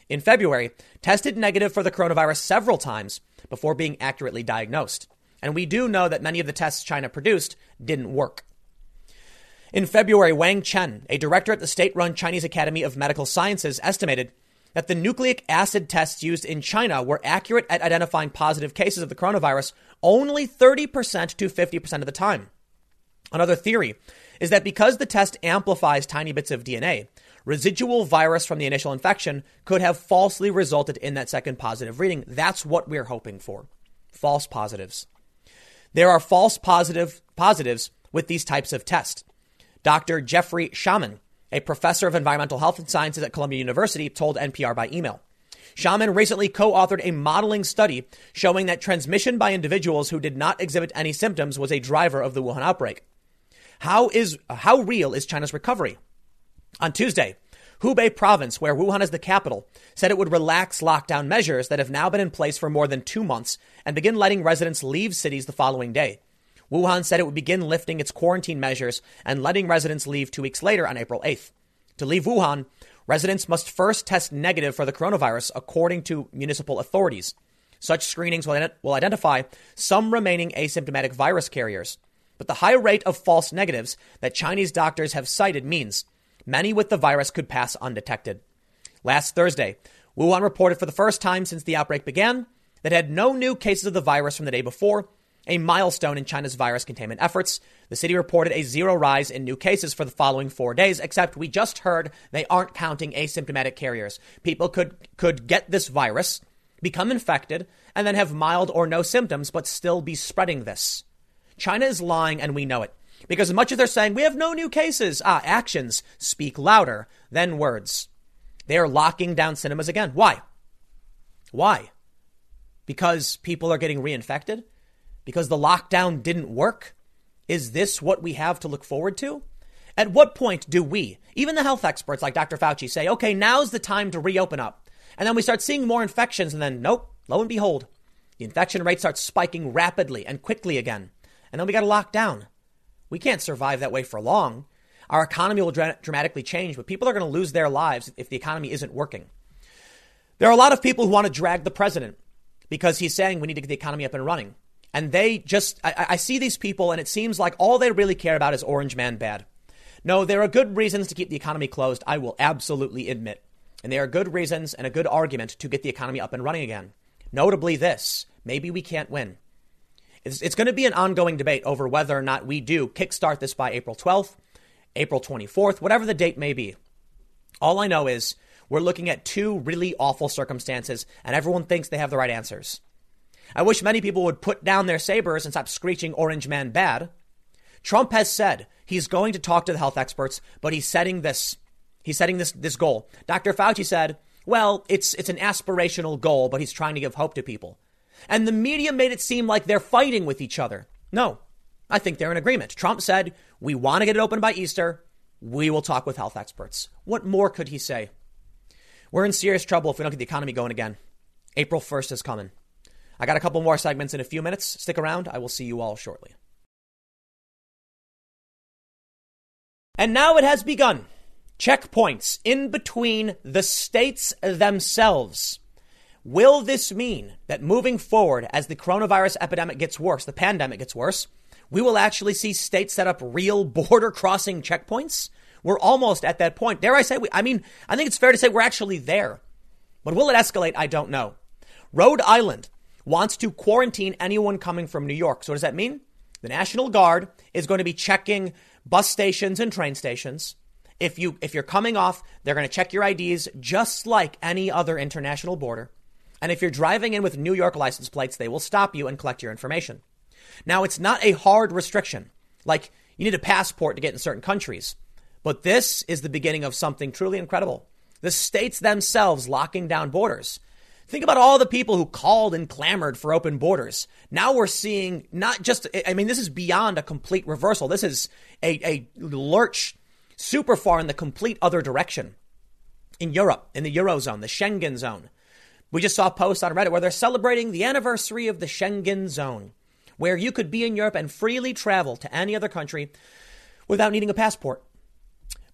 Speaker 1: in February, tested negative for the coronavirus several times before being accurately diagnosed. And we do know that many of the tests China produced didn't work. In February, Wang Chen, a director at the state run Chinese Academy of Medical Sciences, estimated that the nucleic acid tests used in China were accurate at identifying positive cases of the coronavirus only 30% to 50% of the time. Another theory is that because the test amplifies tiny bits of DNA, residual virus from the initial infection could have falsely resulted in that second positive reading. That's what we're hoping for. False positives. There are false positive positives with these types of tests. Dr. Jeffrey Shaman, a professor of environmental health and sciences at Columbia University, told NPR by email. Shaman recently co authored a modeling study showing that transmission by individuals who did not exhibit any symptoms was a driver of the Wuhan outbreak. How, is, how real is China's recovery? On Tuesday, Hubei province, where Wuhan is the capital, said it would relax lockdown measures that have now been in place for more than two months and begin letting residents leave cities the following day. Wuhan said it would begin lifting its quarantine measures and letting residents leave two weeks later on April 8th. To leave Wuhan, residents must first test negative for the coronavirus, according to municipal authorities. Such screenings will, will identify some remaining asymptomatic virus carriers. But the high rate of false negatives that Chinese doctors have cited means many with the virus could pass undetected. Last Thursday, Wuhan reported for the first time since the outbreak began that it had no new cases of the virus from the day before, a milestone in China's virus containment efforts. The city reported a zero rise in new cases for the following four days, except we just heard they aren't counting asymptomatic carriers. People could, could get this virus, become infected, and then have mild or no symptoms, but still be spreading this. China is lying, and we know it. Because as much as they're saying we have no new cases, ah, actions speak louder than words. They are locking down cinemas again. Why? Why? Because people are getting reinfected? Because the lockdown didn't work? Is this what we have to look forward to? At what point do we, even the health experts like Dr. Fauci, say, okay, now's the time to reopen up? And then we start seeing more infections, and then, nope, lo and behold, the infection rate starts spiking rapidly and quickly again. And then we got to lock down. We can't survive that way for long. Our economy will dra- dramatically change, but people are going to lose their lives if the economy isn't working. There are a lot of people who want to drag the president because he's saying we need to get the economy up and running. And they just, I, I see these people and it seems like all they really care about is Orange Man bad. No, there are good reasons to keep the economy closed, I will absolutely admit. And there are good reasons and a good argument to get the economy up and running again. Notably, this maybe we can't win. It's, it's going to be an ongoing debate over whether or not we do kickstart this by April 12th, April 24th, whatever the date may be. All I know is we're looking at two really awful circumstances, and everyone thinks they have the right answers. I wish many people would put down their sabers and stop screeching Orange Man bad. Trump has said he's going to talk to the health experts, but he's setting this he's setting this this goal. Dr. Fauci said, "Well, it's it's an aspirational goal, but he's trying to give hope to people." And the media made it seem like they're fighting with each other. No. I think they're in agreement. Trump said, "We want to get it open by Easter. We will talk with health experts." What more could he say? We're in serious trouble if we don't get the economy going again. April 1st is coming. I got a couple more segments in a few minutes. Stick around. I will see you all shortly. And now it has begun. Checkpoints in between the states themselves. Will this mean that moving forward, as the coronavirus epidemic gets worse, the pandemic gets worse, we will actually see states set up real border crossing checkpoints? We're almost at that point. Dare I say, we, I mean, I think it's fair to say we're actually there. But will it escalate? I don't know. Rhode Island wants to quarantine anyone coming from New York. So what does that mean? The National Guard is going to be checking bus stations and train stations. If you if you're coming off, they're going to check your IDs just like any other international border. And if you're driving in with New York license plates, they will stop you and collect your information. Now, it's not a hard restriction. Like you need a passport to get in certain countries. But this is the beginning of something truly incredible. The states themselves locking down borders. Think about all the people who called and clamored for open borders. Now we're seeing not just, I mean, this is beyond a complete reversal. This is a, a lurch super far in the complete other direction. In Europe, in the Eurozone, the Schengen zone. We just saw a post on Reddit where they're celebrating the anniversary of the Schengen zone, where you could be in Europe and freely travel to any other country without needing a passport.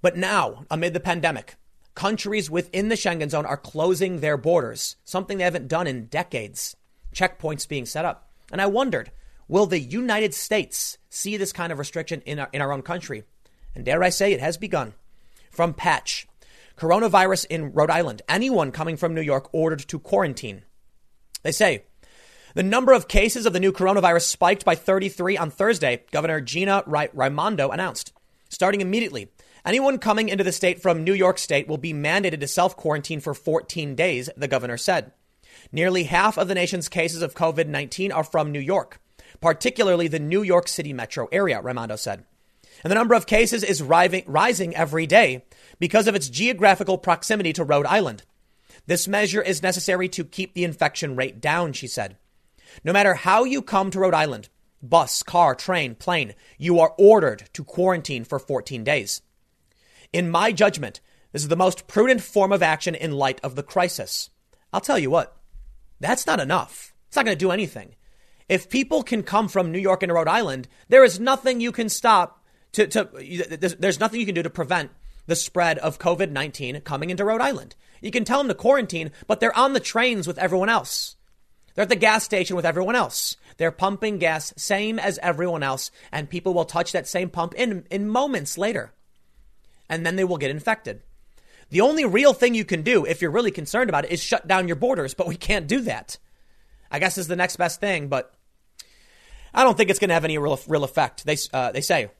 Speaker 1: But now, amid the pandemic, countries within the Schengen zone are closing their borders, something they haven't done in decades. Checkpoints being set up. And I wondered, will the United States see this kind of restriction in our, in our own country? And dare I say, it has begun. From Patch, coronavirus in Rhode Island. Anyone coming from New York ordered to quarantine. They say the number of cases of the new coronavirus spiked by 33 on Thursday, Governor Gina Raimondo announced. Starting immediately, Anyone coming into the state from New York State will be mandated to self quarantine for 14 days, the governor said. Nearly half of the nation's cases of COVID 19 are from New York, particularly the New York City metro area, Raimondo said. And the number of cases is rising every day because of its geographical proximity to Rhode Island. This measure is necessary to keep the infection rate down, she said. No matter how you come to Rhode Island, bus, car, train, plane, you are ordered to quarantine for 14 days. In my judgment, this is the most prudent form of action in light of the crisis. I'll tell you what, that's not enough. It's not going to do anything. If people can come from New York and Rhode Island, there is nothing you can stop to, to there's nothing you can do to prevent the spread of COVID 19 coming into Rhode Island. You can tell them to quarantine, but they're on the trains with everyone else. They're at the gas station with everyone else. They're pumping gas, same as everyone else, and people will touch that same pump in, in moments later and then they will get infected. The only real thing you can do if you're really concerned about it is shut down your borders, but we can't do that. I guess is the next best thing, but I don't think it's going to have any real, real effect. They, uh, they say.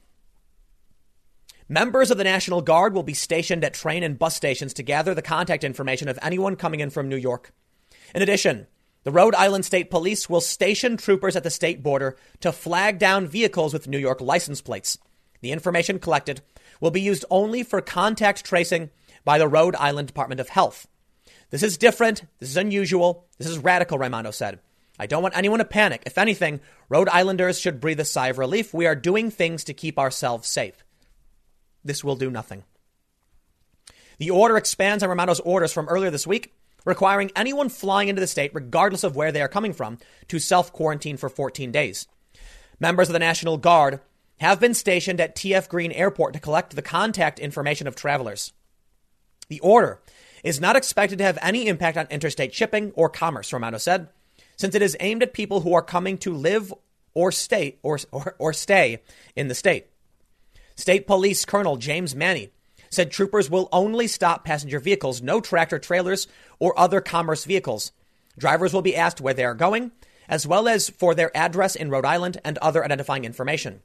Speaker 1: Members of the National Guard will be stationed at train and bus stations to gather the contact information of anyone coming in from New York. In addition, the Rhode Island State Police will station troopers at the state border to flag down vehicles with New York license plates. The information collected will be used only for contact tracing by the Rhode Island Department of Health. This is different. This is unusual. This is radical, Raimondo said. I don't want anyone to panic. If anything, Rhode Islanders should breathe a sigh of relief. We are doing things to keep ourselves safe. This will do nothing. The order expands on Raimondo's orders from earlier this week, requiring anyone flying into the state, regardless of where they are coming from, to self quarantine for 14 days. Members of the National Guard have been stationed at TF Green Airport to collect the contact information of travelers. The order is not expected to have any impact on interstate shipping or commerce, Raimondo said, since it is aimed at people who are coming to live or stay or, or, or stay in the state. State Police Colonel James Manni said troopers will only stop passenger vehicles, no tractor trailers or other commerce vehicles. Drivers will be asked where they are going, as well as for their address in Rhode Island and other identifying information.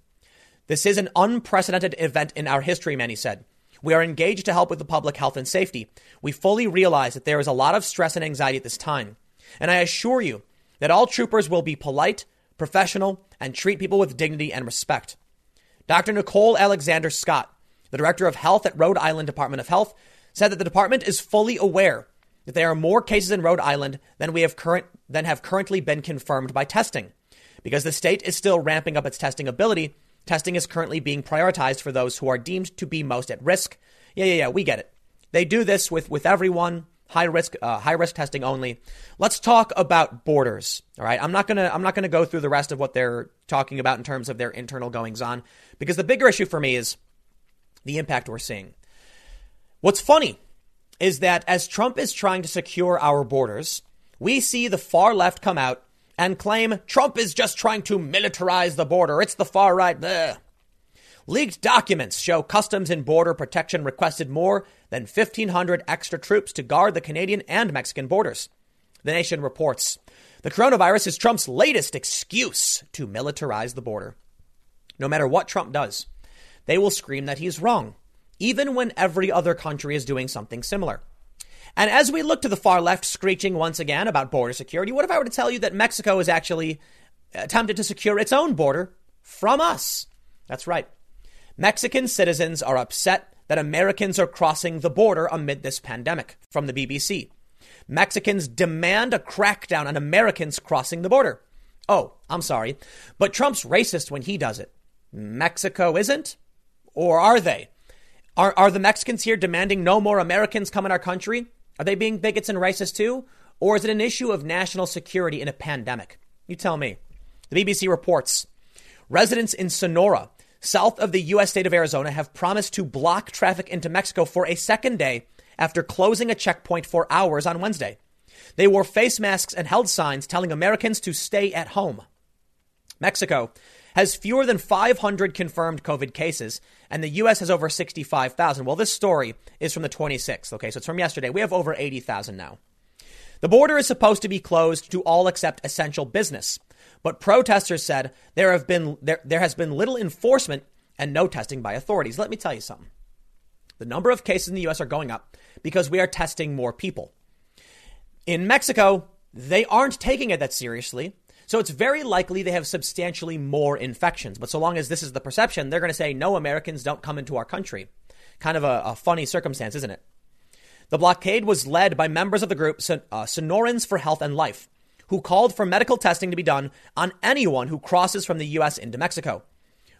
Speaker 1: This is an unprecedented event in our history, Manni said. We are engaged to help with the public health and safety. We fully realize that there is a lot of stress and anxiety at this time. And I assure you that all troopers will be polite, professional, and treat people with dignity and respect. Dr. Nicole Alexander Scott, the director of health at Rhode Island Department of Health, said that the department is fully aware that there are more cases in Rhode Island than we have current than have currently been confirmed by testing. Because the state is still ramping up its testing ability, Testing is currently being prioritized for those who are deemed to be most at risk. Yeah, yeah, yeah, we get it. They do this with, with everyone. High risk, uh, high risk testing only. Let's talk about borders. All right, I'm not gonna I'm not gonna go through the rest of what they're talking about in terms of their internal goings on because the bigger issue for me is the impact we're seeing. What's funny is that as Trump is trying to secure our borders, we see the far left come out and claim Trump is just trying to militarize the border. It's the far right. Bleh. Leaked documents show Customs and Border Protection requested more than 1,500 extra troops to guard the Canadian and Mexican borders. The nation reports the coronavirus is Trump's latest excuse to militarize the border. no matter what Trump does, they will scream that he's wrong, even when every other country is doing something similar. And as we look to the far left screeching once again about border security, what if I were to tell you that Mexico is actually attempted to secure its own border from us? That's right. Mexican citizens are upset that Americans are crossing the border amid this pandemic from the BBC. Mexicans demand a crackdown on Americans crossing the border. Oh, I'm sorry, but Trump's racist when he does it. Mexico isn't? Or are they? Are, are the Mexicans here demanding no more Americans come in our country? Are they being bigots and racist too? Or is it an issue of national security in a pandemic? You tell me. The BBC reports residents in Sonora, south of the U.S. state of Arizona, have promised to block traffic into Mexico for a second day after closing a checkpoint for hours on Wednesday. They wore face masks and held signs telling Americans to stay at home. Mexico has fewer than 500 confirmed COVID cases, and the U.S. has over 65,000. Well, this story is from the 26th. Okay, so it's from yesterday. We have over 80,000 now. The border is supposed to be closed to all except essential business, but protesters said there have been there, there has been little enforcement and no testing by authorities. Let me tell you something. The number of cases in the US are going up because we are testing more people. In Mexico, they aren't taking it that seriously. So it's very likely they have substantially more infections. But so long as this is the perception, they're going to say, no, Americans don't come into our country. Kind of a, a funny circumstance, isn't it? The blockade was led by members of the group uh, Sonorans for Health and Life, who called for medical testing to be done on anyone who crosses from the U.S. into Mexico.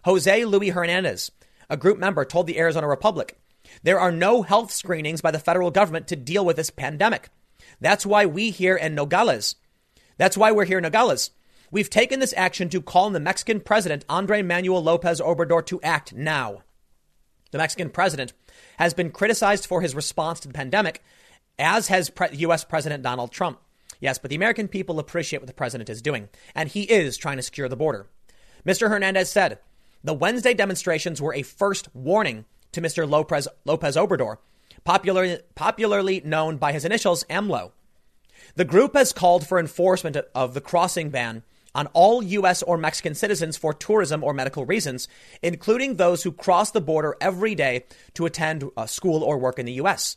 Speaker 1: Jose Luis Hernandez, a group member, told the Arizona Republic, there are no health screenings by the federal government to deal with this pandemic. That's why we here in Nogales, that's why we're here in Nogales. We've taken this action to call on the Mexican president, Andre Manuel Lopez Obrador, to act now. The Mexican president has been criticized for his response to the pandemic, as has pre- U.S. President Donald Trump. Yes, but the American people appreciate what the president is doing, and he is trying to secure the border. Mr. Hernandez said the Wednesday demonstrations were a first warning to Mr. Lopez, Lopez Obrador, popular, popularly known by his initials AMLO. The group has called for enforcement of the crossing ban on all U.S. or Mexican citizens for tourism or medical reasons, including those who cross the border every day to attend uh, school or work in the U.S.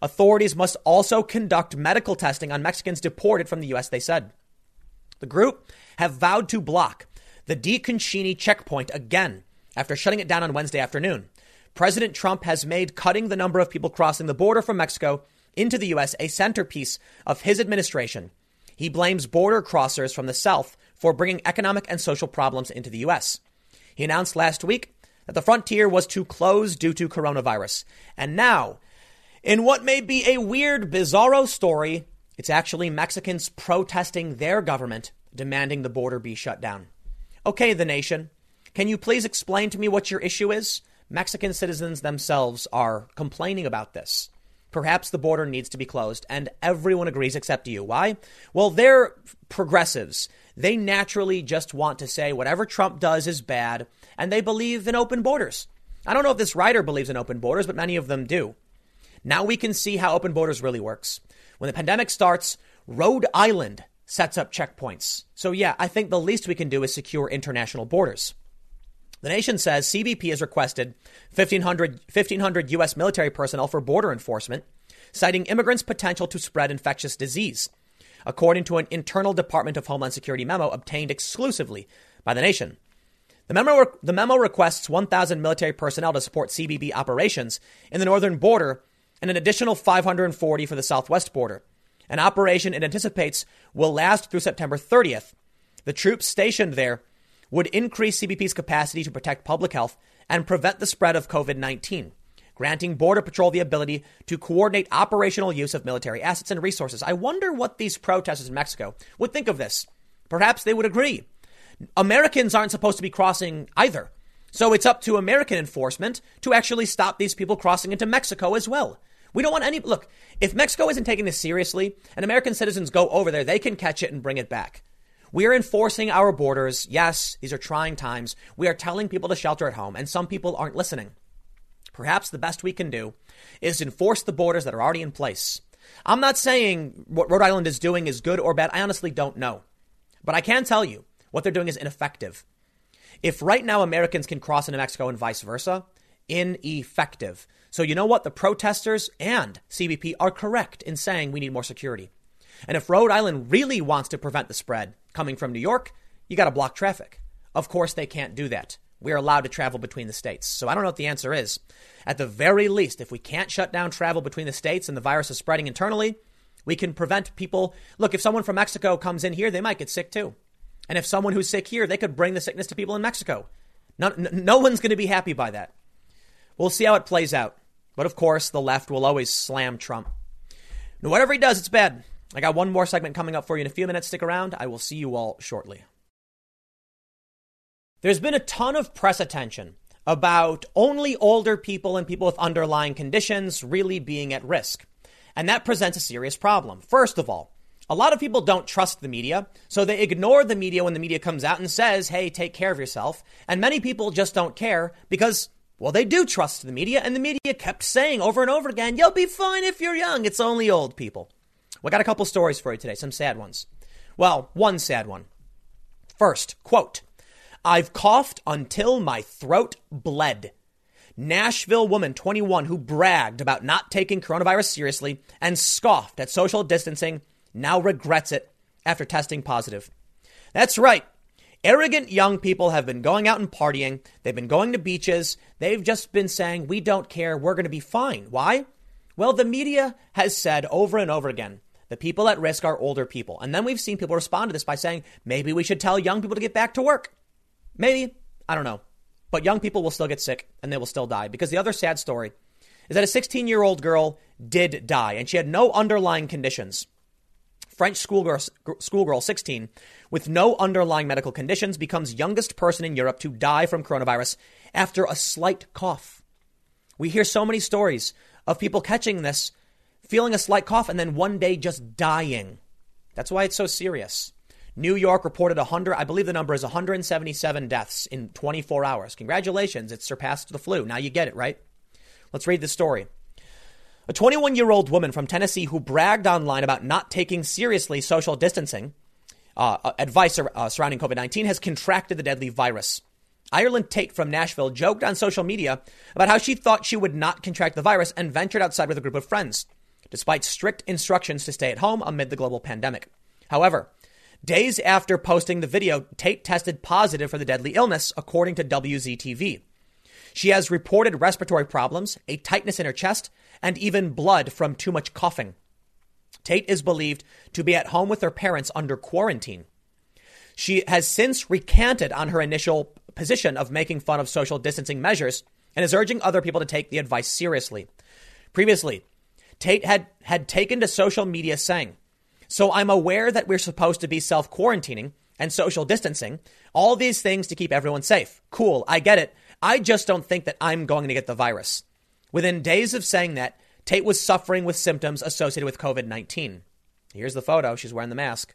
Speaker 1: Authorities must also conduct medical testing on Mexicans deported from the U.S., they said. The group have vowed to block the DeConcini checkpoint again after shutting it down on Wednesday afternoon. President Trump has made cutting the number of people crossing the border from Mexico into the U.S. a centerpiece of his administration. He blames border crossers from the South for bringing economic and social problems into the U.S. He announced last week that the frontier was to close due to coronavirus. And now, in what may be a weird, bizarro story, it's actually Mexicans protesting their government, demanding the border be shut down. Okay, the nation, can you please explain to me what your issue is? Mexican citizens themselves are complaining about this. Perhaps the border needs to be closed, and everyone agrees except you. Why? Well, they're progressives. They naturally just want to say whatever Trump does is bad, and they believe in open borders. I don't know if this writer believes in open borders, but many of them do. Now we can see how open borders really works. When the pandemic starts, Rhode Island sets up checkpoints. So, yeah, I think the least we can do is secure international borders. The nation says CBP has requested 1,500, 1,500 U.S. military personnel for border enforcement, citing immigrants' potential to spread infectious disease, according to an internal Department of Homeland Security memo obtained exclusively by the nation. The memo, the memo requests 1,000 military personnel to support CBP operations in the northern border and an additional 540 for the southwest border. An operation it anticipates will last through September 30th. The troops stationed there would increase CBP's capacity to protect public health and prevent the spread of COVID 19, granting Border Patrol the ability to coordinate operational use of military assets and resources. I wonder what these protesters in Mexico would think of this. Perhaps they would agree. Americans aren't supposed to be crossing either. So it's up to American enforcement to actually stop these people crossing into Mexico as well. We don't want any. Look, if Mexico isn't taking this seriously and American citizens go over there, they can catch it and bring it back. We are enforcing our borders. Yes, these are trying times. We are telling people to shelter at home, and some people aren't listening. Perhaps the best we can do is enforce the borders that are already in place. I'm not saying what Rhode Island is doing is good or bad. I honestly don't know. But I can tell you what they're doing is ineffective. If right now Americans can cross into Mexico and vice versa, ineffective. So you know what? The protesters and CBP are correct in saying we need more security. And if Rhode Island really wants to prevent the spread coming from New York, you got to block traffic. Of course, they can't do that. We're allowed to travel between the states. So I don't know what the answer is. At the very least, if we can't shut down travel between the states and the virus is spreading internally, we can prevent people. Look, if someone from Mexico comes in here, they might get sick too. And if someone who's sick here, they could bring the sickness to people in Mexico. No, no one's going to be happy by that. We'll see how it plays out. But of course, the left will always slam Trump. Now, whatever he does, it's bad. I got one more segment coming up for you in a few minutes. Stick around. I will see you all shortly. There's been a ton of press attention about only older people and people with underlying conditions really being at risk. And that presents a serious problem. First of all, a lot of people don't trust the media, so they ignore the media when the media comes out and says, hey, take care of yourself. And many people just don't care because, well, they do trust the media, and the media kept saying over and over again, you'll be fine if you're young. It's only old people. We got a couple stories for you today, some sad ones. Well, one sad one. First, quote, I've coughed until my throat bled. Nashville woman 21 who bragged about not taking coronavirus seriously and scoffed at social distancing now regrets it after testing positive. That's right. Arrogant young people have been going out and partying. They've been going to beaches. They've just been saying, we don't care. We're going to be fine. Why? Well, the media has said over and over again the people at risk are older people. And then we've seen people respond to this by saying, maybe we should tell young people to get back to work. Maybe. I don't know. But young people will still get sick and they will still die. Because the other sad story is that a 16 year old girl did die and she had no underlying conditions. French schoolgirl, schoolgirl 16 with no underlying medical conditions becomes youngest person in Europe to die from coronavirus after a slight cough. We hear so many stories of people catching this feeling a slight cough, and then one day just dying. That's why it's so serious. New York reported 100, I believe the number is 177 deaths in 24 hours. Congratulations, it surpassed the flu. Now you get it, right? Let's read the story. A 21 year old woman from Tennessee who bragged online about not taking seriously social distancing uh, uh advice uh, surrounding COVID 19 has contracted the deadly virus. Ireland Tate from Nashville joked on social media about how she thought she would not contract the virus and ventured outside with a group of friends despite strict instructions to stay at home amid the global pandemic. However, days after posting the video, Tate tested positive for the deadly illness, according to WZTV. She has reported respiratory problems, a tightness in her chest, and even blood from too much coughing. Tate is believed to be at home with her parents under quarantine. She has since recanted on her initial position of making fun of social distancing measures and is urging other people to take the advice seriously. Previously, Tate had, had taken to social media saying, So I'm aware that we're supposed to be self quarantining and social distancing, all these things to keep everyone safe. Cool, I get it. I just don't think that I'm going to get the virus. Within days of saying that, Tate was suffering with symptoms associated with COVID 19. Here's the photo. She's wearing the mask.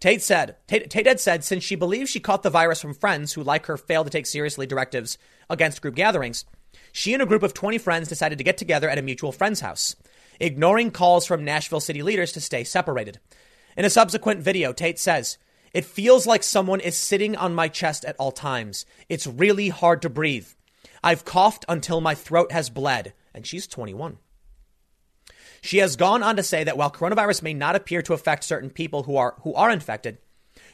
Speaker 1: Tate said, Tate, Tate, had said since she believes she caught the virus from friends who, like her, failed to take seriously directives against group gatherings, she and a group of 20 friends decided to get together at a mutual friend's house, ignoring calls from Nashville city leaders to stay separated. In a subsequent video, Tate says, It feels like someone is sitting on my chest at all times. It's really hard to breathe. I've coughed until my throat has bled. And she's 21. She has gone on to say that while coronavirus may not appear to affect certain people who are, who are infected,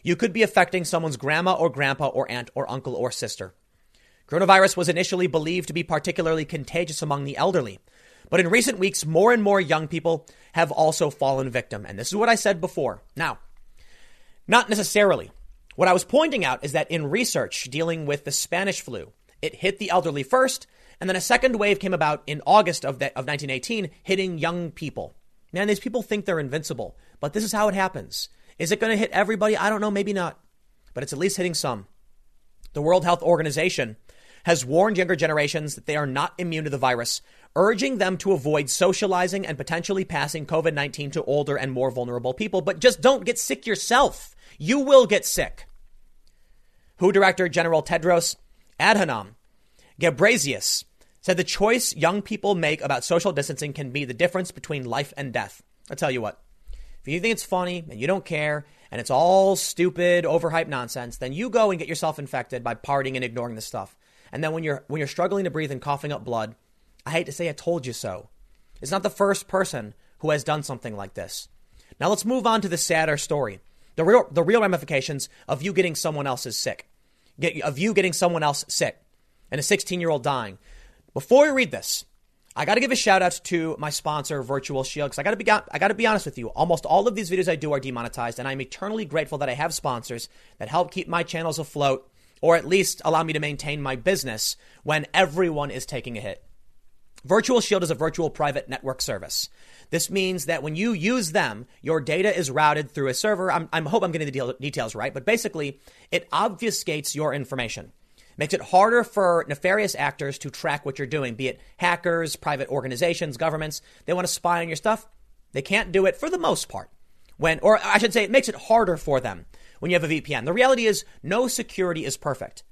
Speaker 1: you could be affecting someone's grandma or grandpa or aunt or uncle or sister. Coronavirus was initially believed to be particularly contagious among the elderly. But in recent weeks, more and more young people have also fallen victim. And this is what I said before. Now, not necessarily. What I was pointing out is that in research dealing with the Spanish flu, it hit the elderly first, and then a second wave came about in August of, the, of 1918, hitting young people. Man, these people think they're invincible, but this is how it happens. Is it going to hit everybody? I don't know, maybe not. But it's at least hitting some. The World Health Organization has warned younger generations that they are not immune to the virus, urging them to avoid socializing and potentially passing COVID 19 to older and more vulnerable people. But just don't get sick yourself. You will get sick. WHO Director General Tedros Adhanom Ghebreyesus said the choice young people make about social distancing can be the difference between life and death. I'll tell you what. If you think it's funny and you don't care and it's all stupid, overhyped nonsense, then you go and get yourself infected by partying and ignoring this stuff. And then when you're when you're struggling to breathe and coughing up blood, I hate to say I told you so. It's not the first person who has done something like this. Now let's move on to the sadder story. The real the real ramifications of you getting someone else's sick. Get, of you getting someone else sick and a 16-year-old dying. Before we read this, I got to give a shout out to my sponsor, Virtual Shield, because I got to be I got to be honest with you. Almost all of these videos I do are demonetized, and I'm eternally grateful that I have sponsors that help keep my channels afloat, or at least allow me to maintain my business when everyone is taking a hit. Virtual Shield is a virtual private network service. This means that when you use them, your data is routed through a server. I'm, I hope I'm getting the details right, but basically, it obfuscates your information makes it harder for nefarious actors to track what you're doing, be it hackers, private organizations, governments. They want to spy on your stuff. They can't do it for the most part. When, or I should say, it makes it harder for them when you have a VPN. The reality is, no security is perfect,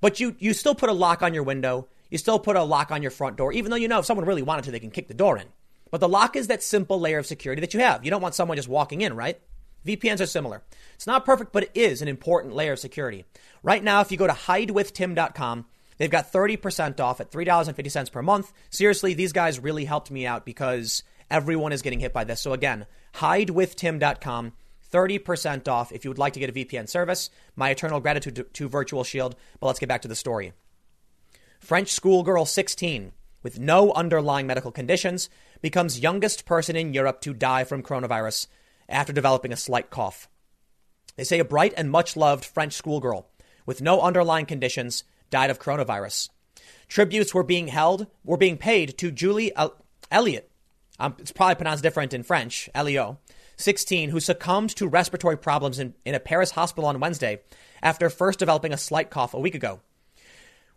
Speaker 1: but you you still put a lock on your window. You still put a lock on your front door, even though you know if someone really wanted to, they can kick the door in. But the lock is that simple layer of security that you have. You don't want someone just walking in, right? VPNs are similar. It's not perfect, but it is an important layer of security. Right now, if you go to hidewithtim.com, they've got 30% off at $3.50 per month. Seriously, these guys really helped me out because everyone is getting hit by this. So again, hidewithtim.com. 30% off if you would like to get a VPN service. My eternal gratitude to, to Virtual Shield. But let's get back to the story. French schoolgirl 16 with no underlying medical conditions becomes youngest person in Europe to die from coronavirus after developing a slight cough. They say a bright and much loved French schoolgirl with no underlying conditions died of coronavirus. Tributes were being held, were being paid to Julie Alliot. Um, it's probably pronounced different in French, Elio, 16, who succumbed to respiratory problems in, in a Paris hospital on Wednesday after first developing a slight cough a week ago.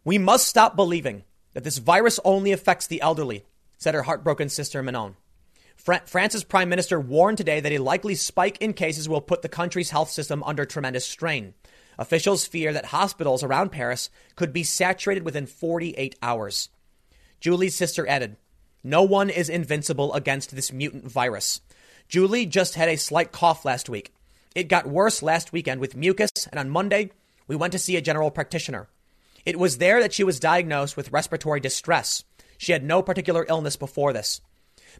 Speaker 1: We must stop believing that this virus only affects the elderly, said her heartbroken sister Manon. France's prime minister warned today that a likely spike in cases will put the country's health system under tremendous strain. Officials fear that hospitals around Paris could be saturated within 48 hours. Julie's sister added, No one is invincible against this mutant virus. Julie just had a slight cough last week. It got worse last weekend with mucus, and on Monday, we went to see a general practitioner. It was there that she was diagnosed with respiratory distress. She had no particular illness before this.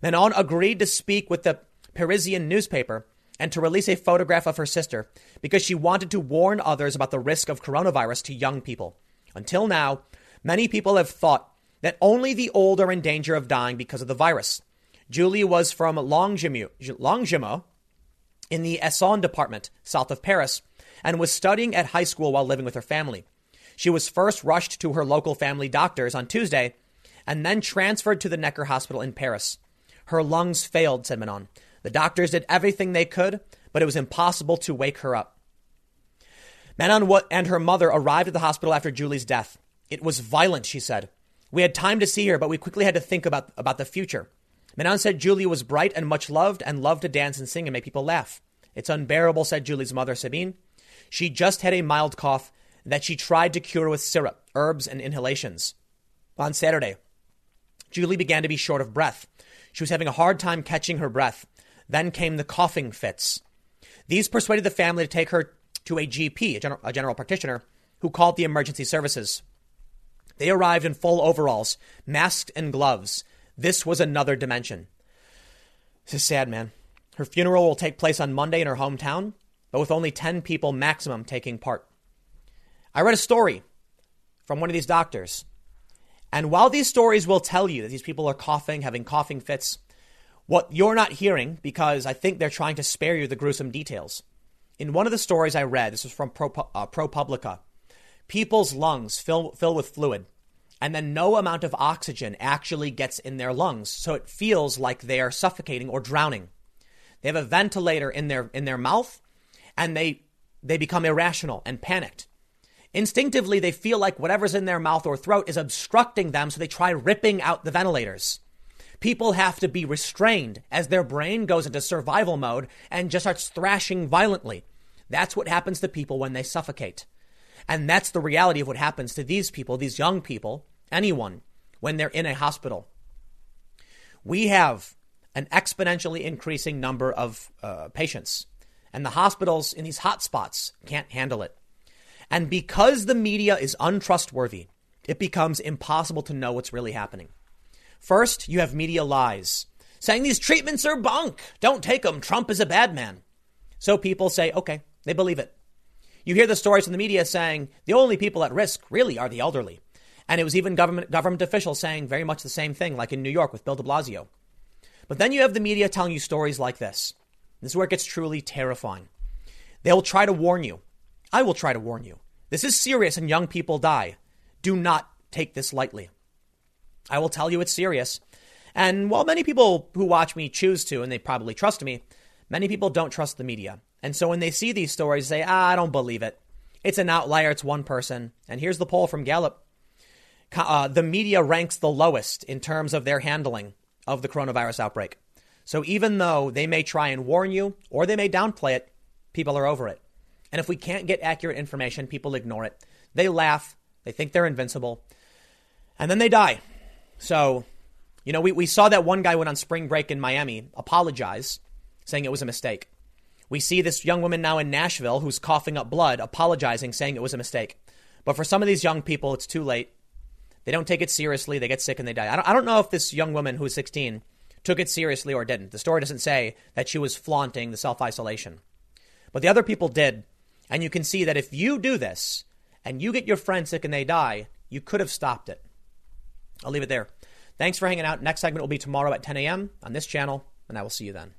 Speaker 1: Manon agreed to speak with the Parisian newspaper and to release a photograph of her sister because she wanted to warn others about the risk of coronavirus to young people. Until now, many people have thought that only the old are in danger of dying because of the virus. Julie was from Longjumeau in the Essonne department, south of Paris, and was studying at high school while living with her family. She was first rushed to her local family doctors on Tuesday and then transferred to the Necker Hospital in Paris. Her lungs failed, said Manon. The doctors did everything they could, but it was impossible to wake her up. Manon and her mother arrived at the hospital after Julie's death. It was violent, she said. We had time to see her, but we quickly had to think about, about the future. Manon said Julie was bright and much loved and loved to dance and sing and make people laugh. It's unbearable, said Julie's mother, Sabine. She just had a mild cough that she tried to cure with syrup, herbs, and inhalations. On Saturday, Julie began to be short of breath. She was having a hard time catching her breath. Then came the coughing fits. These persuaded the family to take her to a GP, a general, a general practitioner, who called the emergency services. They arrived in full overalls, masked and gloves. This was another dimension. This is sad, man. Her funeral will take place on Monday in her hometown, but with only 10 people maximum taking part. I read a story from one of these doctors and while these stories will tell you that these people are coughing, having coughing fits, what you're not hearing, because I think they're trying to spare you the gruesome details. In one of the stories I read, this was from Pro, uh, ProPublica, people's lungs fill, fill with fluid, and then no amount of oxygen actually gets in their lungs, so it feels like they are suffocating or drowning. They have a ventilator in their in their mouth, and they they become irrational and panicked. Instinctively, they feel like whatever's in their mouth or throat is obstructing them, so they try ripping out the ventilators. People have to be restrained as their brain goes into survival mode and just starts thrashing violently. That's what happens to people when they suffocate. And that's the reality of what happens to these people, these young people, anyone, when they're in a hospital. We have an exponentially increasing number of uh, patients. And the hospitals in these hotspots can't handle it. And because the media is untrustworthy, it becomes impossible to know what's really happening. First, you have media lies saying these treatments are bunk. Don't take them. Trump is a bad man. So people say, okay, they believe it. You hear the stories from the media saying the only people at risk really are the elderly. And it was even government, government officials saying very much the same thing, like in New York with Bill de Blasio. But then you have the media telling you stories like this. This is where it gets truly terrifying. They will try to warn you. I will try to warn you. This is serious and young people die. Do not take this lightly. I will tell you it's serious. And while many people who watch me choose to, and they probably trust me, many people don't trust the media. And so when they see these stories, they say, ah, I don't believe it. It's an outlier. It's one person. And here's the poll from Gallup. Uh, the media ranks the lowest in terms of their handling of the coronavirus outbreak. So even though they may try and warn you or they may downplay it, people are over it. And if we can't get accurate information, people ignore it. They laugh. They think they're invincible. And then they die. So, you know, we, we saw that one guy went on spring break in Miami, apologize, saying it was a mistake. We see this young woman now in Nashville who's coughing up blood, apologizing, saying it was a mistake. But for some of these young people, it's too late. They don't take it seriously. They get sick and they die. I don't, I don't know if this young woman who's 16 took it seriously or didn't. The story doesn't say that she was flaunting the self isolation. But the other people did. And you can see that if you do this and you get your friend sick and they die, you could have stopped it. I'll leave it there. Thanks for hanging out. Next segment will be tomorrow at 10 a.m. on this channel, and I will see you then.